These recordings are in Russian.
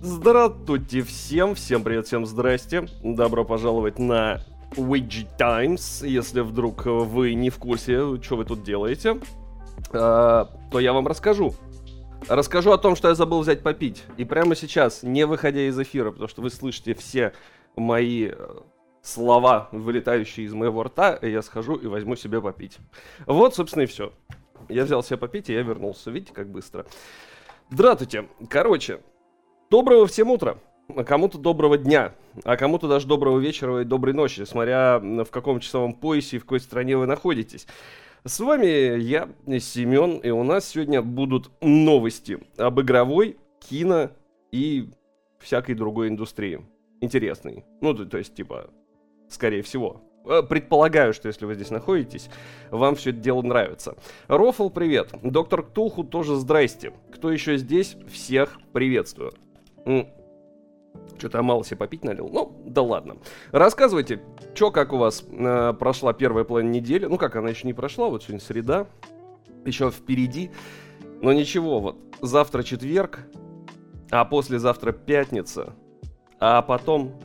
Здравствуйте всем, всем привет, всем здрасте. Добро пожаловать на Widget Times. Если вдруг вы не в курсе, что вы тут делаете, э, то я вам расскажу. Расскажу о том, что я забыл взять попить. И прямо сейчас, не выходя из эфира, потому что вы слышите все мои э, слова, вылетающие из моего рта, я схожу и возьму себе попить. Вот, собственно, и все. Я взял себе попить, и я вернулся. Видите, как быстро. Здравствуйте. Короче, доброго всем утра. А кому-то доброго дня, а кому-то даже доброго вечера и доброй ночи, смотря в каком часовом поясе и в какой стране вы находитесь. С вами я, Семен, и у нас сегодня будут новости об игровой, кино и всякой другой индустрии. Интересной. Ну, то, то есть, типа, скорее всего. Э, предполагаю, что если вы здесь находитесь, вам все это дело нравится. Рофл, привет. Доктор Ктулху тоже здрасте. Кто еще здесь, всех приветствую. Что-то мало себе попить налил. Ну, да ладно. Рассказывайте, что как у вас э, прошла первая половина недели. Ну, как она еще не прошла, вот сегодня среда. Еще впереди. Но ничего, вот завтра четверг, а послезавтра пятница, а потом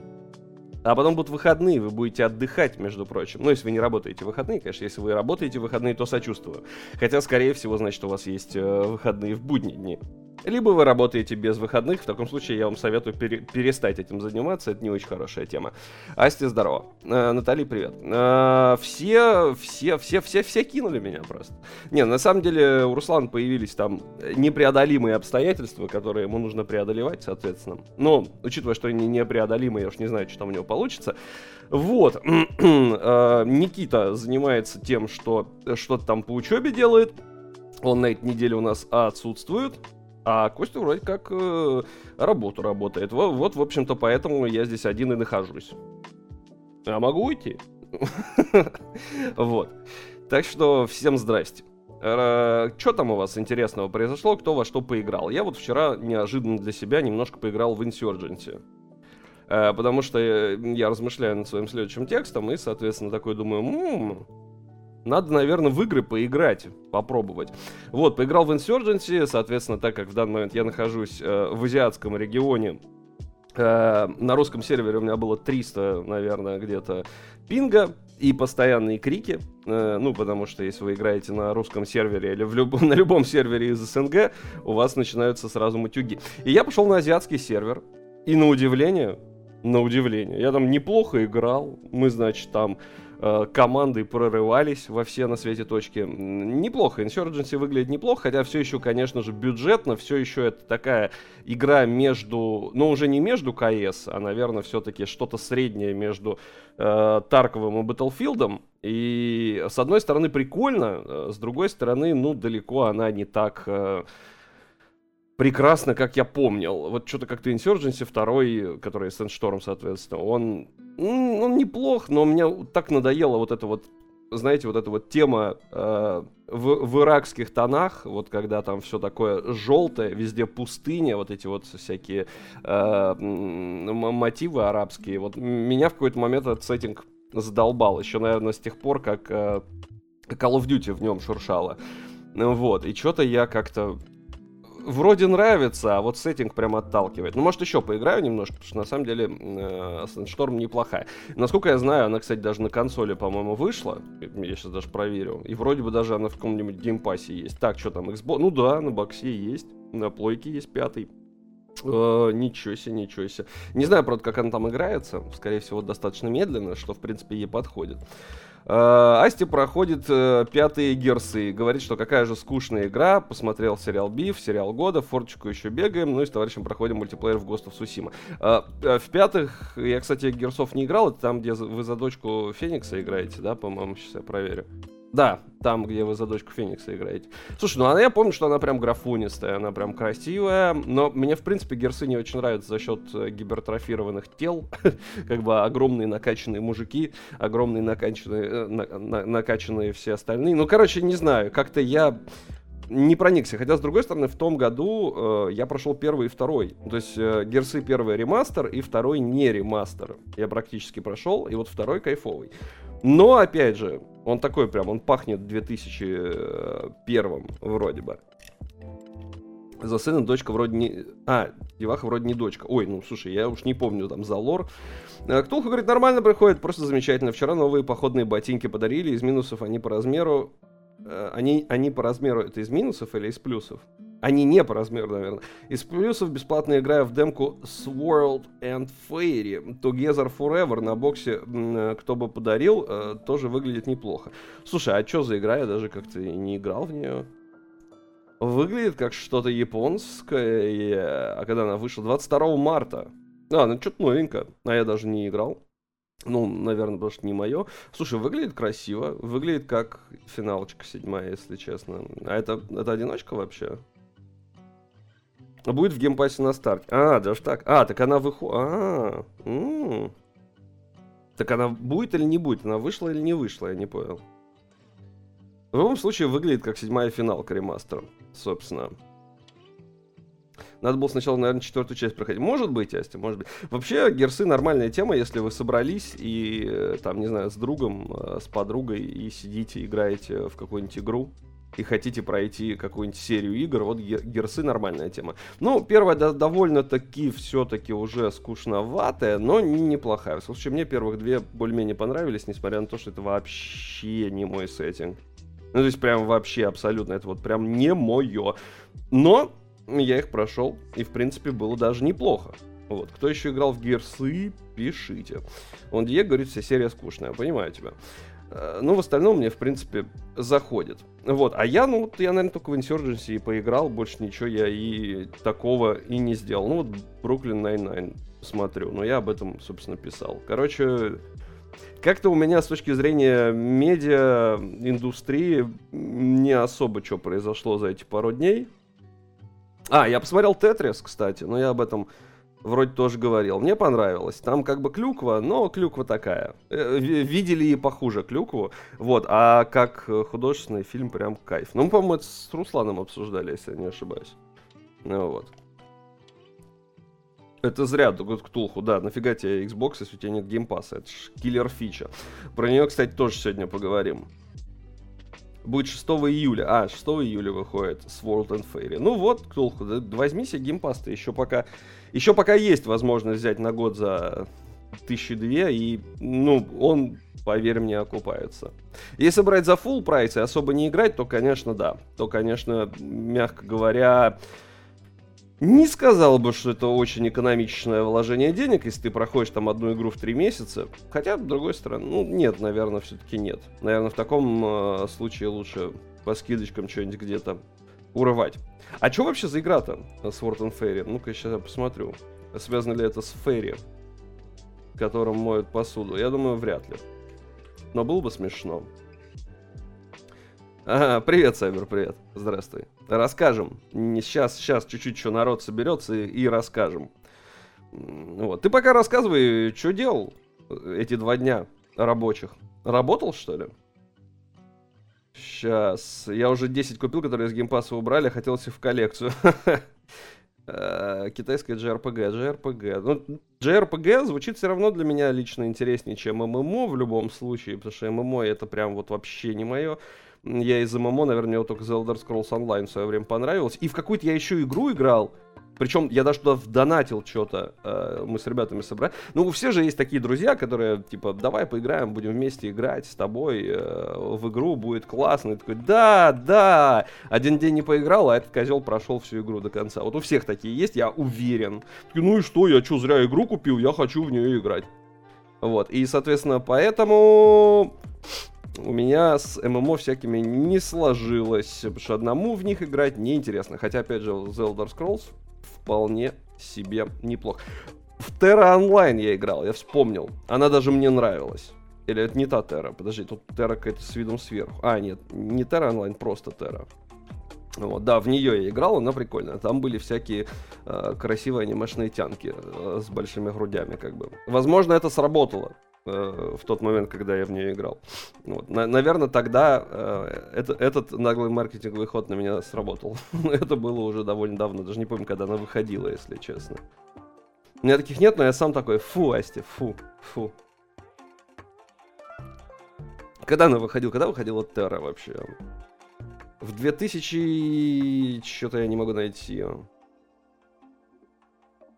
а потом будут выходные, вы будете отдыхать, между прочим. Ну, если вы не работаете в выходные, конечно, если вы работаете в выходные, то сочувствую. Хотя, скорее всего, значит, у вас есть э, выходные в будние дни. Либо вы работаете без выходных, в таком случае я вам советую пере- перестать этим заниматься, это не очень хорошая тема. Асти, здорово. Э, Натали, привет. Э, все, все, все, все, все кинули меня просто. Не, на самом деле у Руслана появились там непреодолимые обстоятельства, которые ему нужно преодолевать, соответственно. Но, учитывая, что они непреодолимые, я уж не знаю, что там у него получится. Вот. э, Никита занимается тем, что что-то там по учебе делает. Он на этой неделе у нас отсутствует. А Костя вроде как э, работу работает. Вот, вот, в общем-то, поэтому я здесь один и нахожусь. А могу уйти? Вот. Так что всем здрасте. Что там у вас интересного произошло? Кто во что поиграл? Я вот вчера неожиданно для себя немножко поиграл в Insurgency. Э, потому что я размышляю над своим следующим текстом и, соответственно, такой думаю, м-м, надо, наверное, в игры поиграть, попробовать. Вот, поиграл в Insurgency, соответственно, так как в данный момент я нахожусь э, в азиатском регионе, э, на русском сервере у меня было 300, наверное, где-то пинга и постоянные крики. Э, ну, потому что если вы играете на русском сервере или в люб- на любом сервере из СНГ, у вас начинаются сразу матюги. И я пошел на азиатский сервер, и на удивление, на удивление, я там неплохо играл. Мы, значит, там команды прорывались во все на свете точки. Неплохо, Insurgency выглядит неплохо, хотя все еще, конечно же, бюджетно, все еще это такая игра между, ну уже не между КС, а, наверное, все-таки что-то среднее между э, Тарковым и Battlefield. И с одной стороны прикольно, э, с другой стороны, ну далеко она не так... Э, прекрасно, как я помнил. Вот что-то как-то Insurgency второй, который Sandstorm, соответственно, он, он неплох, но мне так надоело вот это вот знаете, вот эта вот тема э, в, в иракских тонах, вот когда там все такое желтое, везде пустыня, вот эти вот всякие э, мотивы арабские, вот меня в какой-то момент этот сеттинг задолбал, еще, наверное, с тех пор, как э, Call of Duty в нем шуршало. Вот, и что-то я как-то вроде нравится, а вот сеттинг прям отталкивает. Ну, может, еще поиграю немножко, потому что на самом деле э, Sandstorm неплохая. Насколько я знаю, она, кстати, даже на консоли, по-моему, вышла. Я сейчас даже проверю. И вроде бы даже она в каком-нибудь Game Pass е есть. Так, что там, Xbox? Ну да, на боксе есть. На плойке есть пятый. Э, ничего себе, ничего себе. Не знаю, правда, как она там играется. Скорее всего, достаточно медленно, что, в принципе, ей подходит. Э, Асти проходит э, пятые Gears ы. Говорит, что какая же скучная игра. Посмотрел сериал Beef, сериал Года, форчику еще бегаем. Ну и с товарищем проходим мультиплеер в of Tsushima. Э, в пятых, я, кстати, герсов не играл. Это там, где вы за дочку Феникса играете, да, по-моему, сейчас я проверю. Да, там, где вы за дочку Феникса играете. Слушай, ну она, я помню, что она прям графунистая, она прям красивая, но мне, в принципе, герсы не очень нравятся за счет э, гипертрофированных тел, как бы огромные накачанные мужики, огромные накачанные, э, на, на, накачанные все остальные. Ну, короче, не знаю, как-то я не проникся. Хотя, с другой стороны, в том году э, я прошел первый и второй. То есть э, Герсы первый ремастер и второй не ремастер. Я практически прошел, и вот второй кайфовый. Но, опять же, он такой прям, он пахнет 2001 вроде бы. За сына дочка вроде не... А, деваха вроде не дочка. Ой, ну слушай, я уж не помню там за лор. Э, Ктулху говорит, нормально приходит, просто замечательно. Вчера новые походные ботинки подарили, из минусов они по размеру... Э, они, они по размеру, это из минусов или из плюсов? Они не по размеру, наверное. Из плюсов бесплатно играю в демку Swirl and Fairy. Together Forever на боксе, э, кто бы подарил, тоже выглядит неплохо. Слушай, а что за игра? Я даже как-то не играл в нее. Выглядит как что-то японское, а когда она вышла? 22 марта. А, ну что-то новенькое, а я даже не играл. Ну, наверное, потому что не мое. Слушай, выглядит красиво, выглядит как финалочка седьмая, если честно. А это, это одиночка вообще? Будет в геймпассе на старте. А, даже так. А, так она выходит. А, м-м. Так она будет или не будет? Она вышла или не вышла, я не понял. В любом случае, выглядит как седьмая финалка ремастера, собственно. Надо было сначала, наверное, четвертую часть проходить. Может быть, Асти, может быть. Вообще, герсы нормальная тема, если вы собрались и, э, там, не знаю, с другом, э, с подругой и сидите, играете в какую-нибудь игру и хотите пройти какую-нибудь серию игр, вот герсы нормальная тема. Ну, первая да, довольно-таки все-таки уже скучноватая, но неплохая. В случае, мне первых две более-менее понравились, несмотря на то, что это вообще не мой сеттинг. Ну, то есть прям вообще абсолютно, это вот прям не мое. Но я их прошел, и в принципе было даже неплохо. Вот. Кто еще играл в Герсы, пишите. Он Диего говорит, вся серия скучная, понимаю тебя. Э, ну, в остальном мне, в принципе, заходит. Вот, а я, ну, вот я, наверное, только в Insurgency поиграл, больше ничего я и такого и не сделал. Ну, вот Brooklyn Nine-Nine смотрю, но я об этом, собственно, писал. Короче, как-то у меня с точки зрения медиа индустрии не особо что произошло за эти пару дней. А, я посмотрел Тетрис, кстати, но я об этом вроде тоже говорил. Мне понравилось. Там как бы клюква, но клюква такая. Э, видели и похуже клюкву. Вот, а как художественный фильм прям кайф. Ну, мы, по-моему, это с Русланом обсуждали, если я не ошибаюсь. Ну вот. Это зря, Ктулху, да, нафига тебе Xbox, если у тебя нет геймпаса, это ж киллер фича. Про нее, кстати, тоже сегодня поговорим. Будет 6 июля, а, 6 июля выходит Sword and Fairy. Ну вот, да, возьми себе геймпас, ты еще пока, еще пока есть возможность взять на год за тысячи две, и, ну, он, поверь мне, окупается. Если брать за full price и особо не играть, то, конечно, да. То, конечно, мягко говоря, не сказал бы, что это очень экономичное вложение денег, если ты проходишь там одну игру в три месяца. Хотя, с другой стороны, ну, нет, наверное, все-таки нет. Наверное, в таком э, случае лучше по скидочкам что-нибудь где-то урывать. А что вообще за игра-то с Sword and Fairy? Ну-ка, сейчас я посмотрю. Связано ли это с Ферри, которым моют посуду? Я думаю, вряд ли. Но было бы смешно. Ага, привет, Сайбер, привет. Здравствуй. Расскажем. Сейчас, сейчас чуть-чуть еще народ соберется и, и расскажем. Вот. Ты пока рассказывай, что делал эти два дня рабочих. Работал, что ли? Сейчас. Я уже 10 купил, которые из геймпаса убрали, хотел себе в коллекцию. Э, китайская JRPG. JRPG. Ну, JRPG звучит все равно для меня лично интереснее, чем MMO в любом случае, потому что MMO это прям вот вообще не мое я из ММО, наверное, мне только The Elder Scrolls Online в свое время понравилось. И в какую-то я еще игру играл, причем я даже туда вдонатил что-то, э, мы с ребятами собрали. Ну, у всех же есть такие друзья, которые, типа, давай поиграем, будем вместе играть с тобой э, в игру, будет классно. И такой, да, да. Один день не поиграл, а этот козел прошел всю игру до конца. Вот у всех такие есть, я уверен. Такие, ну и что, я что, зря игру купил, я хочу в нее играть. Вот, и, соответственно, поэтому у меня с ММО всякими не сложилось, потому что одному в них играть неинтересно. Хотя, опять же, The Elder Scrolls вполне себе неплох. В Terra Online я играл, я вспомнил. Она даже мне нравилась. Или это не та Terra? Подожди, тут Terra какая-то с видом сверху. А, нет, не Terra Online, просто Terra. Вот, да, в нее я играл, она прикольная. Там были всякие э, красивые анимешные тянки э, с большими грудями, как бы. Возможно, это сработало. Э, в тот момент, когда я в нее играл. Вот. На, наверное, тогда э, это, этот наглый маркетинговый ход на меня сработал. это было уже довольно давно, даже не помню, когда она выходила, если честно. У меня таких нет, но я сам такой, фу, Асти, фу, фу. Когда она выходила? Когда выходила Терра вообще? В 2000... Что-то я не могу найти.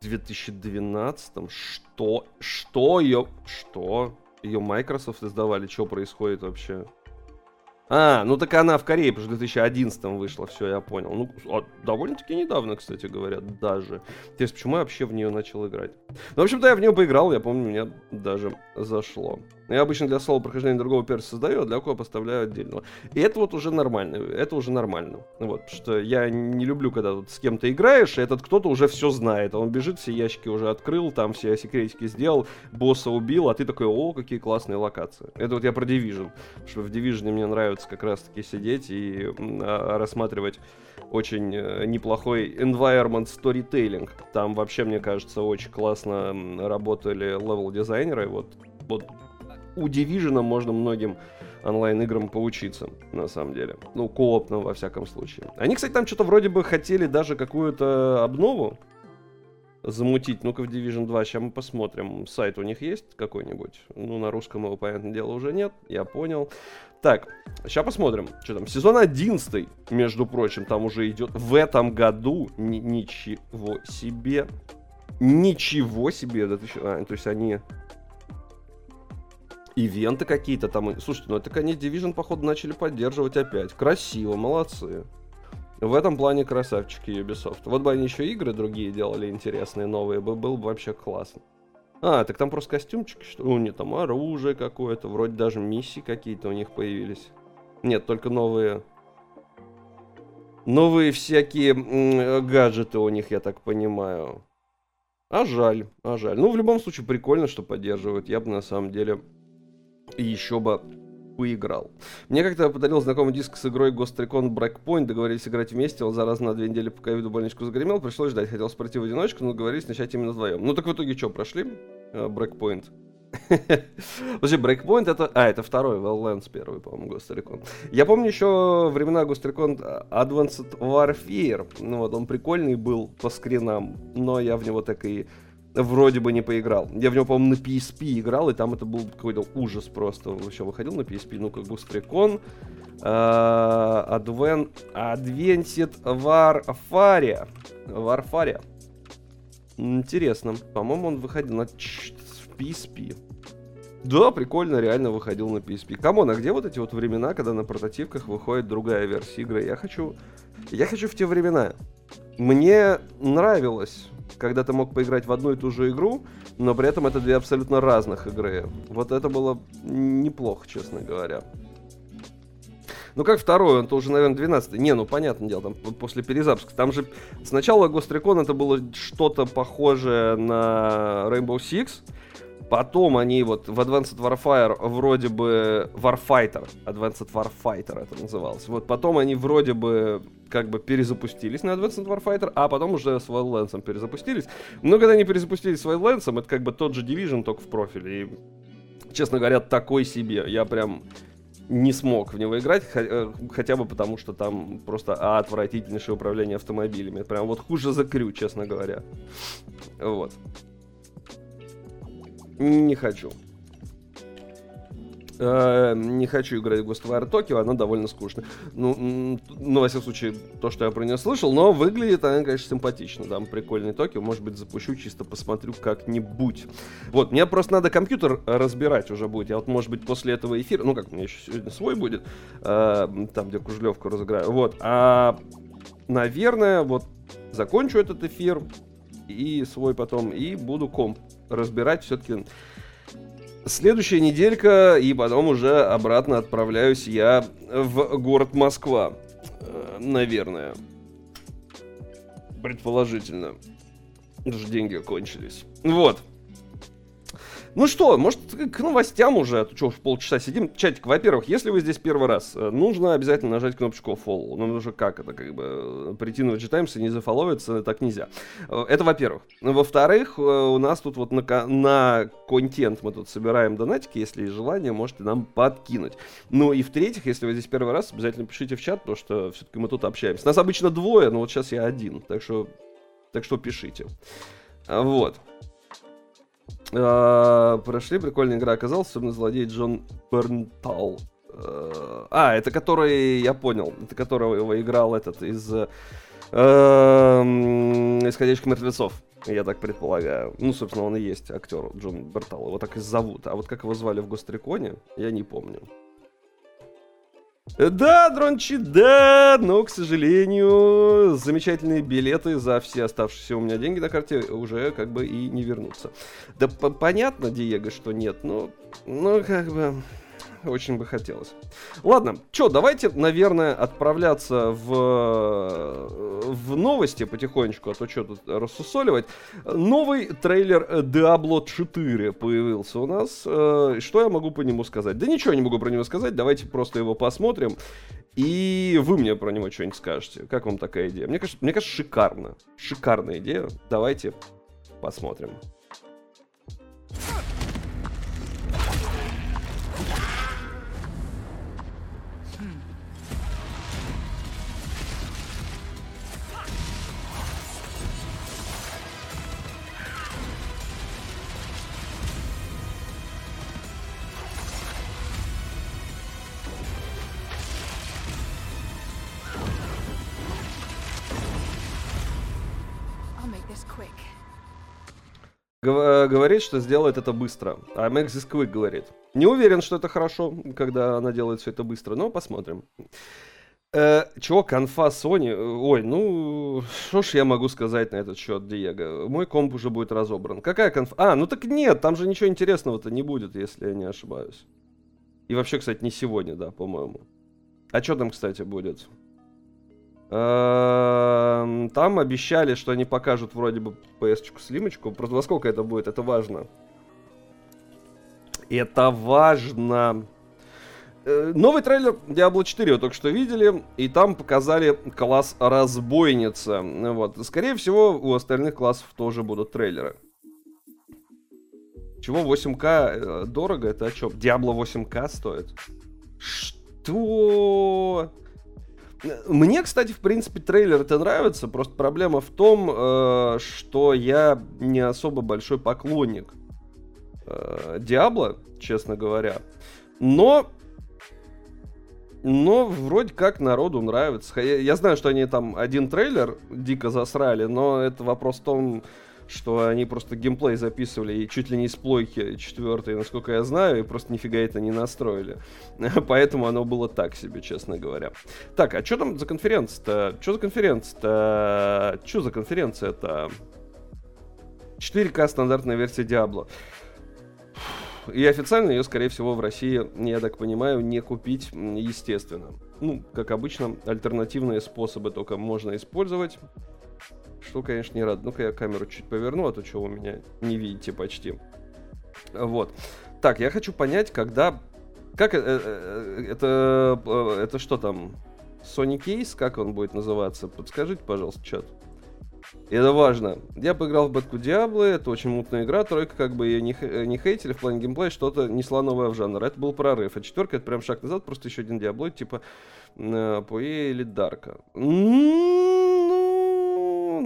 2012 Что? Что ее... Что? Ее Microsoft издавали? Что происходит вообще? А, ну так она в Корее, потому что в 2011 вышла, все, я понял. Ну, а, довольно-таки недавно, кстати говоря, даже. То есть, почему я вообще в нее начал играть? Ну, в общем-то, я в нее поиграл, я помню, мне даже зашло. Я обычно для соло прохождения другого перса создаю, а для кого поставляю отдельного. И это вот уже нормально, это уже нормально. Вот, потому что я не люблю, когда вот с кем-то играешь, и этот кто-то уже все знает. Он бежит, все ящики уже открыл, там все секретики сделал, босса убил, а ты такой, о, какие классные локации. Это вот я про Division. Потому что в Division мне нравится как раз-таки сидеть и а, рассматривать очень э, неплохой environment storytelling. Там вообще, мне кажется, очень классно работали левел-дизайнеры. Вот, вот у Division можно многим онлайн-играм поучиться, на самом деле. Ну, коопно, во всяком случае. Они, кстати, там что-то вроде бы хотели даже какую-то обнову замутить. Ну-ка в Division 2, сейчас мы посмотрим. Сайт у них есть какой-нибудь? Ну, на русском его, понятное дело, уже нет, я понял. Так, сейчас посмотрим, что там. Сезон 11, между прочим, там уже идет в этом году. Н- ничего себе. Ничего себе. Ты, а, то есть они ивенты какие-то там. Слушайте, ну это они Division, походу, начали поддерживать опять. Красиво, молодцы. В этом плане красавчики Ubisoft. Вот бы они еще игры другие делали интересные, новые, бы было бы вообще классно. А, так там просто костюмчики, что у них там оружие какое-то, вроде даже миссии какие-то у них появились. Нет, только новые... Новые всякие м- гаджеты у них, я так понимаю. А жаль, а жаль. Ну, в любом случае, прикольно, что поддерживают. Я бы на самом деле еще бы поиграл. Мне как-то подарил знакомый диск с игрой Ghost Recon Breakpoint, договорились играть вместе, он зараза на две недели по ковиду больничку загремел, пришлось ждать, хотел пройти в одиночку, но договорились начать именно вдвоем. Ну так в итоге что, прошли? Uh, Breakpoint. Подожди, Breakpoint это... А, это второй, Welllands первый, по-моему, Ghost Recon. Я помню еще времена Ghost Recon Advanced Warfare. Ну вот, он прикольный был по скринам, но я в него так и вроде бы не поиграл. Я в него, по-моему, на PSP играл, и там это был какой-то ужас просто. Вообще выходил на PSP, ну, Recon, uh, Advent, Advented Warfare. Warfare. Интересно. По-моему, он выходил на PSP. Да, прикольно, реально выходил на PSP. Come on, а где вот эти вот времена, когда на портативках выходит другая версия игры? Я хочу... Я хочу в те времена. Мне нравилось когда ты мог поиграть в одну и ту же игру, но при этом это две абсолютно разных игры. Вот это было неплохо, честно говоря. Ну как второй, он-то уже, наверное, 12 Не, ну понятное дело, там после перезапуска. Там же сначала Ghost Recon это было что-то похожее на Rainbow Six, Потом они вот в Advanced Warfare вроде бы Warfighter, Advanced Warfighter это называлось. Вот потом они вроде бы как бы перезапустились на Advanced Warfighter, а потом уже с Wildlands перезапустились. Но когда они перезапустились с Wildlands, это как бы тот же Division, только в профиле. И, честно говоря, такой себе. Я прям не смог в него играть, э, хотя бы потому, что там просто отвратительнейшее управление автомобилями. Прям вот хуже за крю, честно говоря. Вот. Не хочу. Э, не хочу играть в Ghostwire Tokyo, она довольно скучная. Ну, ну, во всяком случае, то, что я про нее слышал, но выглядит она, конечно, симпатично. Там прикольный Токио, может быть, запущу, чисто посмотрю как-нибудь. Вот, мне просто надо компьютер разбирать уже будет. Я вот, может быть, после этого эфира, ну, как, у меня еще сегодня свой будет, э, там, где кружлевку разыграю, вот. А, наверное, вот, закончу этот эфир, и свой потом, и буду комп разбирать все-таки следующая неделька, и потом уже обратно отправляюсь я в город Москва. Э, наверное. Предположительно. Даже деньги кончились. Вот. Ну что, может, к новостям уже, а то что, в полчаса сидим. Чатик, во-первых, если вы здесь первый раз, э, нужно обязательно нажать кнопочку follow. Ну, уже как это, как бы, э, прийти на VG Times и не зафоловиться, так нельзя. Э, это во-первых. Во-вторых, у нас тут вот на, на контент мы тут собираем донатики, если есть желание, можете нам подкинуть. Ну и в-третьих, если вы здесь первый раз, обязательно пишите в чат, потому что все-таки мы тут общаемся. Нас обычно двое, но вот сейчас я один, так что, так что пишите. Вот. А, прошли, прикольная игра оказалась, особенно злодей Джон Бернтал. Э, а, это который, я понял, это которого его играл этот из эм, «Исходящих мертвецов». Я так предполагаю. Ну, собственно, он и есть актер Джон Бертал. Его так и зовут. А вот как его звали в Гостриконе, я не помню. Да, Дрончи, да, но, к сожалению, замечательные билеты за все оставшиеся у меня деньги на карте уже как бы и не вернутся. Да понятно, Диего, что нет, но, ну, как бы очень бы хотелось. Ладно, что, давайте, наверное, отправляться в, в новости потихонечку, а то что тут рассусоливать. Новый трейлер Diablo 4 появился у нас. Э, что я могу по нему сказать? Да ничего не могу про него сказать, давайте просто его посмотрим. И вы мне про него что-нибудь скажете. Как вам такая идея? Мне кажется, мне кажется, шикарно. Шикарная идея. Давайте посмотрим. Говорит, что сделает это быстро. А Max quick говорит. Не уверен, что это хорошо, когда она делает все это быстро, но посмотрим. Э, чего, конфа Sony? Ой, ну, что ж я могу сказать на этот счет, Диего? Мой комп уже будет разобран. Какая конфа? А, ну так нет, там же ничего интересного-то не будет, если я не ошибаюсь. И вообще, кстати, не сегодня, да, по-моему. А что там, кстати, будет? Эм, там обещали, что они покажут вроде бы PS-чку слимочку. Просто во сколько это будет, это важно. Это важно. Э, новый трейлер Diablo 4 вы только что видели, и там показали класс разбойница. Вот. Скорее всего, у остальных классов тоже будут трейлеры. Чего 8К э, дорого? Это о чем? Diablo 8К стоит? Что? Мне, кстати, в принципе, трейлер это нравится. Просто проблема в том, э, что я не особо большой поклонник э, Диабло, честно говоря. Но но вроде как народу нравится. Я, я знаю, что они там один трейлер дико засрали, но это вопрос в том, что они просто геймплей записывали и чуть ли не с плойки четвертой, насколько я знаю, и просто нифига это не настроили. Поэтому оно было так себе, честно говоря. Так, а что там за конференция-то? Что за конференция-то? Что за конференция-то? 4К стандартная версия Diablo. И официально ее, скорее всего, в России, я так понимаю, не купить, естественно. Ну, как обычно, альтернативные способы только можно использовать. Что, конечно, не рад. Ну-ка я камеру чуть поверну, а то что вы меня не видите почти. Вот. Так, я хочу понять, когда... Как э, э, э, это... Это, что там? Sony Case? Как он будет называться? Подскажите, пожалуйста, чат. Это важно. Я поиграл в Бэтку Диабло, это очень мутная игра, тройка как бы ее не, не хейтили в плане геймплея, что-то несла новое в жанр. Это был прорыв. А четверка это прям шаг назад, просто еще один Диабло, типа э, Пуэ или Дарка. Ну,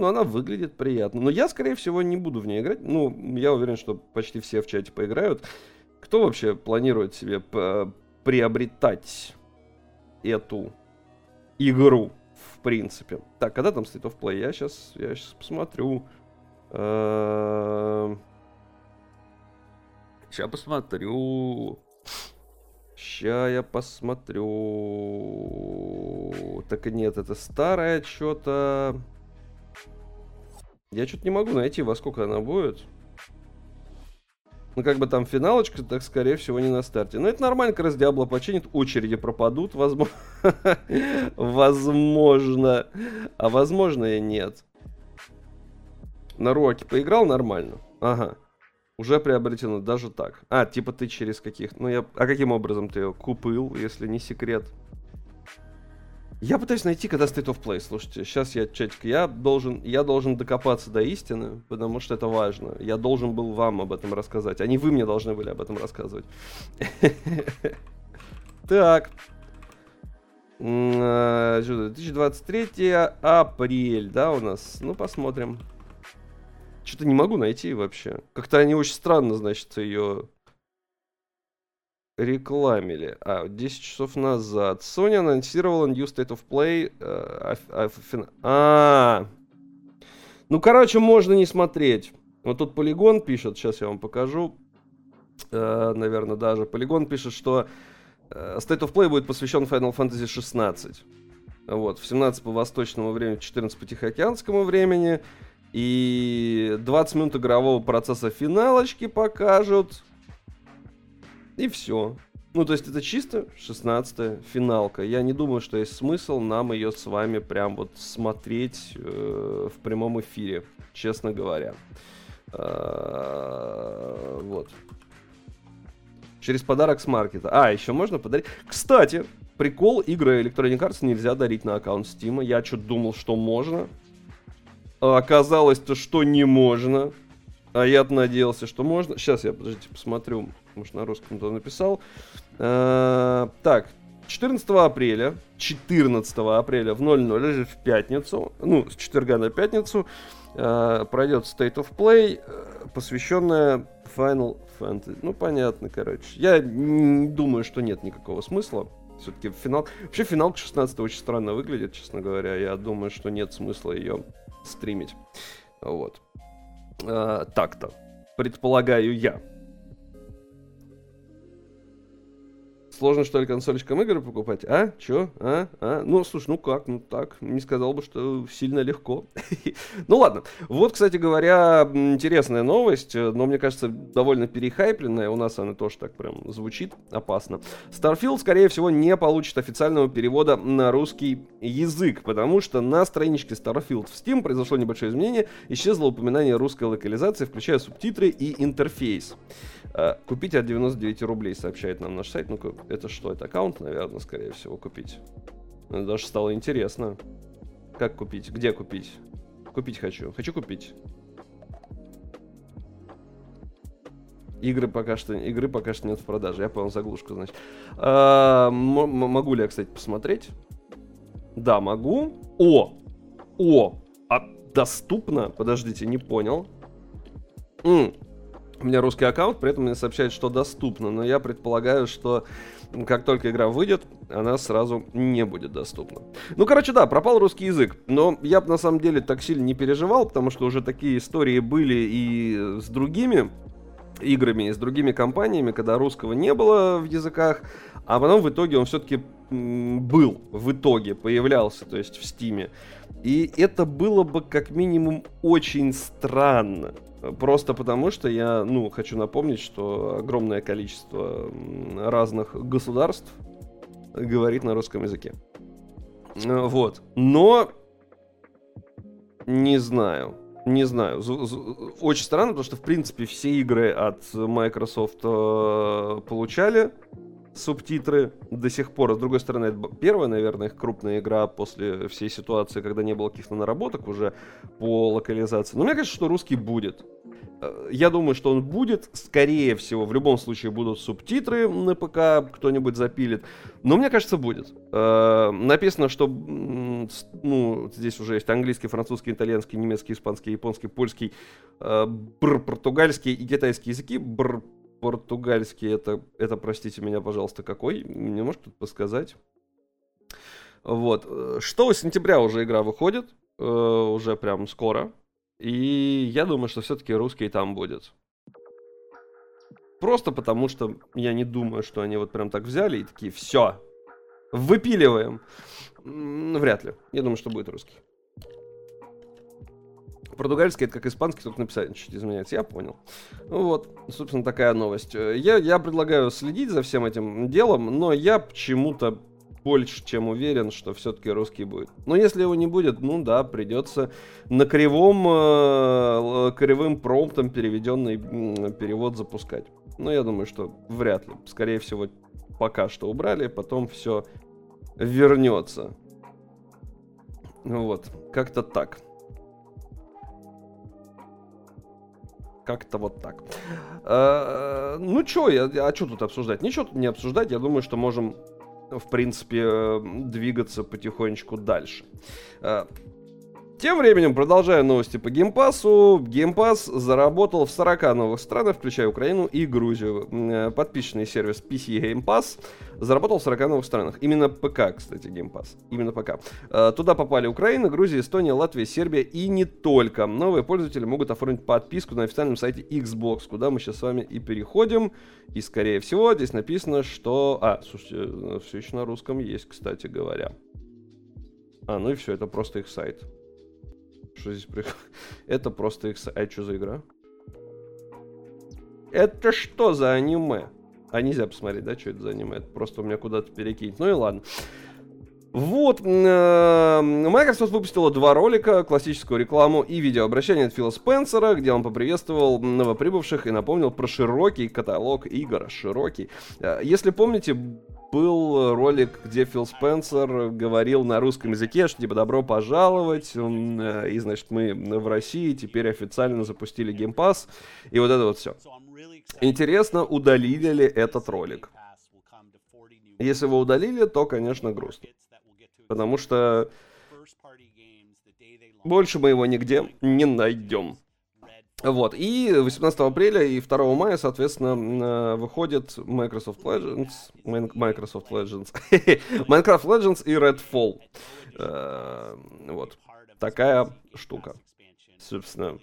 но она выглядит приятно. Но я, скорее всего, не буду в ней играть. Ну, я уверен, что почти все в чате поиграют. Кто вообще планирует себе приобретать эту игру, в принципе? Так, когда там State of Play? Я сейчас, я сейчас посмотрю. Сейчас посмотрю. Ща я посмотрю. Так нет, это старое что-то. Я что-то не могу найти, во сколько она будет. Ну, как бы там финалочка, так, скорее всего, не на старте. Но это нормально, как раз Диабло починит, очереди пропадут, возможно. возможно. А возможно и нет. На Роке поиграл нормально. Ага. Уже приобретено, даже так. А, типа ты через каких... Ну, я... А каким образом ты ее купил, если не секрет? Я пытаюсь найти, когда State of Play. Слушайте, сейчас я, чатик, я должен, я должен докопаться до истины, потому что это важно. Я должен был вам об этом рассказать, а не вы мне должны были об этом рассказывать. Так. 2023 апрель, да, у нас? Ну, посмотрим. Что-то не могу найти вообще. Как-то они очень странно, значит, ее рекламили. А, 10 часов назад. Sony анонсировала New State of Play. А, а, а, ну, короче, можно не смотреть. Вот тут Полигон пишет, сейчас я вам покажу. Э, наверное, даже. Полигон пишет, что э, State of Play будет посвящен Final Fantasy 16. Вот, в 17 по восточному времени, в 14 по Тихоокеанскому времени. И 20 минут игрового процесса финалочки покажут. И все. Ну, то есть это чисто 16 финалка. Я не думаю, что есть смысл нам ее с вами прям вот смотреть э, в прямом эфире, честно говоря. Э, вот. Через подарок с маркета. А, еще можно подарить. Кстати, прикол, игры Electronic Arts нельзя дарить на аккаунт Steam. Я что-то думал, что можно. А оказалось-то, что не можно. А я надеялся, что можно. Сейчас я, подождите, посмотрю. Может, на русском то написал. А, так, 14 апреля, 14 апреля в 00 в пятницу, ну, с четверга на пятницу, э, пройдет State of Play, э, посвященная Final Fantasy. Ну, понятно, короче. Я думаю, что нет никакого смысла. Все-таки финал... Вообще финал 16 очень странно выглядит, честно говоря. Я думаю, что нет смысла ее стримить. Вот. А, так-то. Предполагаю я. Сложно, что ли, консольщикам игры покупать? А? Чё? А? А? Ну, слушай, ну как? Ну так. Не сказал бы, что сильно легко. ну ладно. Вот, кстати говоря, интересная новость, но мне кажется, довольно перехайпленная. У нас она тоже так прям звучит опасно. Starfield, скорее всего, не получит официального перевода на русский язык, потому что на страничке Starfield в Steam произошло небольшое изменение. Исчезло упоминание русской локализации, включая субтитры и интерфейс. Э, купить от 99 рублей, сообщает нам наш сайт. Ну-ка, это что? Это аккаунт, наверное, скорее всего, купить. Даже стало интересно. Как купить? Где купить? Купить хочу. Хочу купить. Игры пока что, игры пока что нет в продаже. Я понял заглушку, значит. А, могу ли я, кстати, посмотреть? Да, могу. О! О! А доступно? Подождите, не понял. М у меня русский аккаунт, при этом мне сообщает, что доступно, но я предполагаю, что как только игра выйдет, она сразу не будет доступна. Ну, короче, да, пропал русский язык, но я бы на самом деле так сильно не переживал, потому что уже такие истории были и с другими играми, и с другими компаниями, когда русского не было в языках, а потом в итоге он все-таки был, в итоге появлялся, то есть в Стиме. И это было бы как минимум очень странно. Просто потому, что я, ну, хочу напомнить, что огромное количество разных государств говорит на русском языке. Э, вот. Но не знаю. Не знаю. Очень странно, потому что, в принципе, все игры от Microsoft э, получали субтитры до сих пор. С другой стороны, это первая, наверное, их крупная игра после всей ситуации, когда не было каких-то наработок уже по локализации. Но мне кажется, что русский будет. Э, я думаю, что он будет. Скорее всего, в любом случае будут субтитры на ПК, кто-нибудь запилит. Но мне кажется, будет. Э, написано, что ну, здесь уже есть английский, французский, итальянский, немецкий, испанский, японский, польский, э, португальский и китайский языки. Бр, португальский, это, это, простите меня, пожалуйста, какой? Не может тут подсказать? Вот. 6 сентября уже игра выходит. Уже прям скоро. И я думаю, что все-таки русский там будет. Просто потому, что я не думаю, что они вот прям так взяли и такие, все, выпиливаем. Вряд ли. Я думаю, что будет русский. Португальский это как испанский, только написать чуть изменяется. Я понял. Ну вот, собственно, такая новость. Я, я предлагаю следить за всем этим делом, но я почему-то больше чем уверен, что все-таки русский будет. Но если его не будет, ну да, придется на кривом, э, кривым промптом переведенный перевод запускать. Но я думаю, что вряд ли. Скорее всего, пока что убрали, потом все вернется. Вот, как-то так. Как-то вот так. А, ну чё, я, а что тут обсуждать? Ничего тут не обсуждать. Я думаю, что можем в принципе, двигаться потихонечку дальше. Э, Тем временем, продолжая новости по геймпасу, геймпас заработал в 40 новых странах, включая Украину и Грузию. Э, подписчный сервис PC Game Pass заработал в 40 новых странах. Именно ПК, кстати, геймпас. Именно ПК. Э, туда попали Украина, Грузия, Эстония, Латвия, Сербия и не только. Новые пользователи могут оформить подписку на официальном сайте Xbox, куда мы сейчас с вами и переходим. И, скорее всего, здесь написано, что... А, слушайте, э, все еще на русском есть, кстати говоря. А, ну и все, это просто их сайт. Что здесь происходит? Это просто их... А что за игра? Это что за аниме? А нельзя посмотреть, да, что это за аниме? Это просто у меня куда-то перекинет. Ну и ладно. Вот, э, Microsoft выпустила два ролика, классическую рекламу и видеообращение от Фила Спенсера, где он поприветствовал новоприбывших и напомнил про широкий каталог игр. Широкий. Э, если помните, был ролик, где Фил Спенсер говорил на русском языке, что типа добро пожаловать, э, и значит мы в России теперь официально запустили Pass, и вот это вот все. Интересно, удалили ли этот ролик? Если его удалили, то, конечно, грустно. Потому что больше мы его нигде не найдем. Вот, и 18 апреля и 2 мая, соответственно, выходит Microsoft Legends, Microsoft Legends, Minecraft Legends и Redfall. Э, вот, такая штука. Собственно,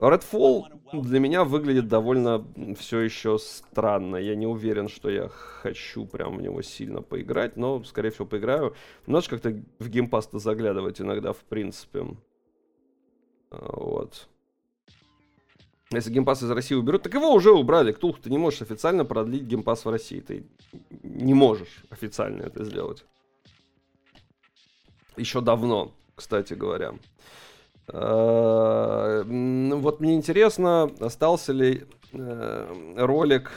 Redfall для меня выглядит довольно все еще странно. Я не уверен, что я хочу прям в него сильно поиграть, но, скорее всего, поиграю. Можешь как-то в геймпас-то заглядывать иногда, в принципе. Вот. Если геймпас из России уберут, так его уже убрали. Ктулху ты не можешь официально продлить геймпас в России. Ты не можешь официально это сделать. Еще давно, кстати говоря. А, вот мне интересно, остался ли э, ролик,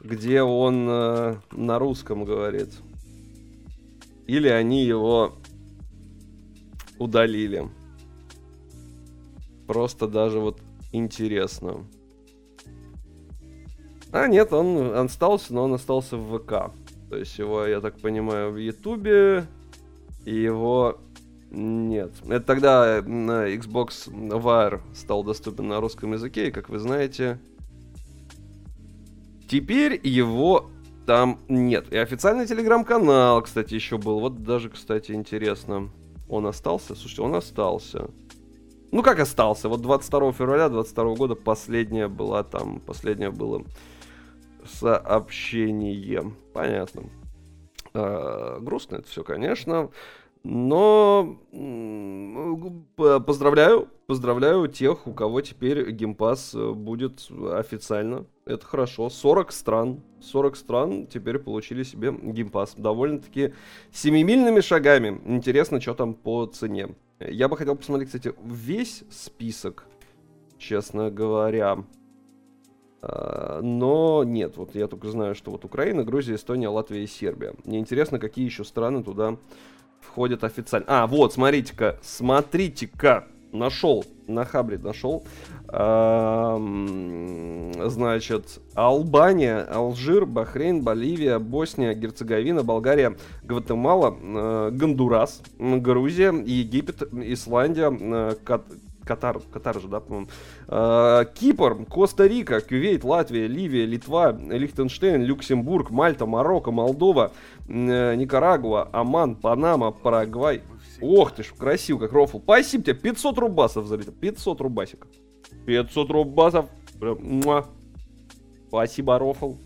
где он э, на русском говорит. Или они его удалили. Просто даже вот интересно. А, нет, он остался, но он остался в ВК. То есть его, я так понимаю, в Ютубе. И его нет. Это тогда Xbox Wire стал доступен на русском языке, и, как вы знаете, теперь его там нет. И официальный телеграм-канал, кстати, еще был. Вот даже, кстати, интересно. Он остался? Слушайте, он остался. Ну, как остался? Вот 22 февраля 22 года последняя была там, последнее было сообщение. Понятно. Э, грустно это все, конечно. Но поздравляю, поздравляю тех, у кого теперь геймпас э, будет официально. Это хорошо. 40 стран. 40 стран теперь получили себе геймпас. Довольно-таки семимильными шагами. Интересно, что там по цене. Я бы хотел посмотреть, кстати, весь список, честно говоря. А, но нет, вот я только знаю, что вот Украина, Грузия, Эстония, Латвия и Сербия. Мне интересно, какие еще страны туда входят официально. А, вот, смотрите-ка, смотрите-ка, нашел, на Хабре нашел. значит, Албания, Алжир, Бахрейн, Боливия, Босния, Герцеговина, Болгария, Гватемала, э, Гондурас, Грузия, Египет, Исландия, э, Кат Катар, Катар же, да, по-моему. Э, Кипр, Коста-Рика, Кювейт, Латвия, Ливия, Литва, Лихтенштейн, Люксембург, Мальта, Марокко, Молдова, Никарагуа, Оман, Панама, Парагвай. Ох ты ж, красиво, как рофл. Спасибо тебе, 500 рубасов залетел. 500 рубасиков. 500 рубасов. Муа. Спасибо, рофл.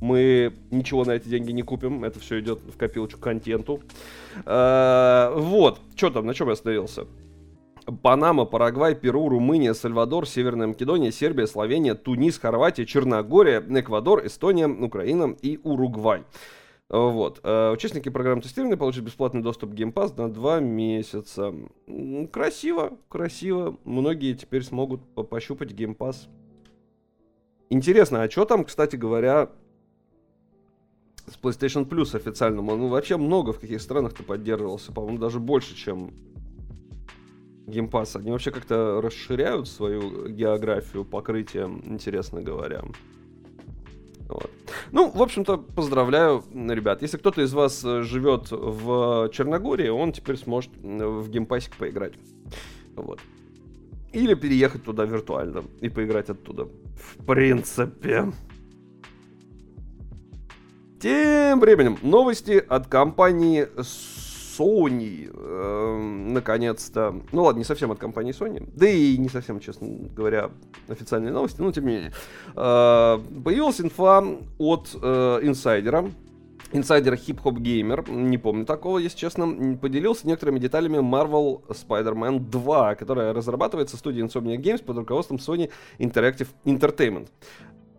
Мы ничего на эти деньги не купим. Это все идет в копилочку контенту. Э, вот. Что там, на чем я остановился? Панама, Парагвай, Перу, Румыния, Сальвадор, Северная Македония, Сербия, Словения, Тунис, Хорватия, Черногория, Эквадор, Эстония, Украина и Уругвай. Вот. Э, участники программы тестирования получат бесплатный доступ к Game Pass на два месяца. Красиво, красиво. Многие теперь смогут пощупать Game Pass. Интересно, а что там, кстати говоря, с PlayStation Plus официальным? Он вообще много в каких странах-то поддерживался. По-моему, даже больше, чем геймпас, они вообще как-то расширяют свою географию покрытия, интересно говоря. Вот. Ну, в общем-то, поздравляю, ребят. Если кто-то из вас э, живет в Черногории, он теперь сможет в геймпасик поиграть. Вот. Или переехать туда виртуально и поиграть оттуда. В принципе. Тем временем, новости от компании Sony. Э, наконец-то. Ну ладно, не совсем от компании Sony. Да и не совсем, честно говоря, официальные новости, но тем не менее. Э, появилась инфа от э, инсайдера. Инсайдер Hip Hop Gamer, не помню такого, если честно, поделился некоторыми деталями Marvel Spider-Man 2, которая разрабатывается студией Insomniac Games под руководством Sony Interactive Entertainment.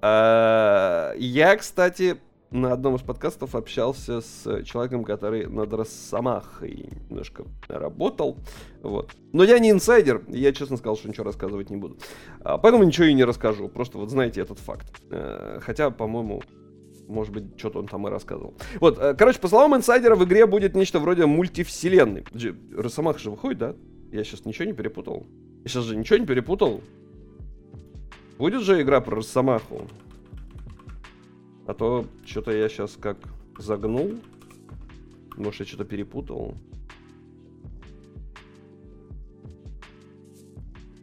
Э, я, кстати, на одном из подкастов общался с человеком, который над Росомахой немножко работал. Вот. Но я не инсайдер, я честно сказал, что ничего рассказывать не буду. А, поэтому ничего и не расскажу. Просто вот знаете этот факт. Э, хотя, по-моему, может быть, что-то он там и рассказывал. Вот, э, короче, по словам инсайдера, в игре будет нечто вроде мультивселенной. Росомаха же выходит, да? Я сейчас ничего не перепутал. Я сейчас же ничего не перепутал. Будет же игра про Росомаху. А то что-то я сейчас как загнул. Может, я что-то перепутал.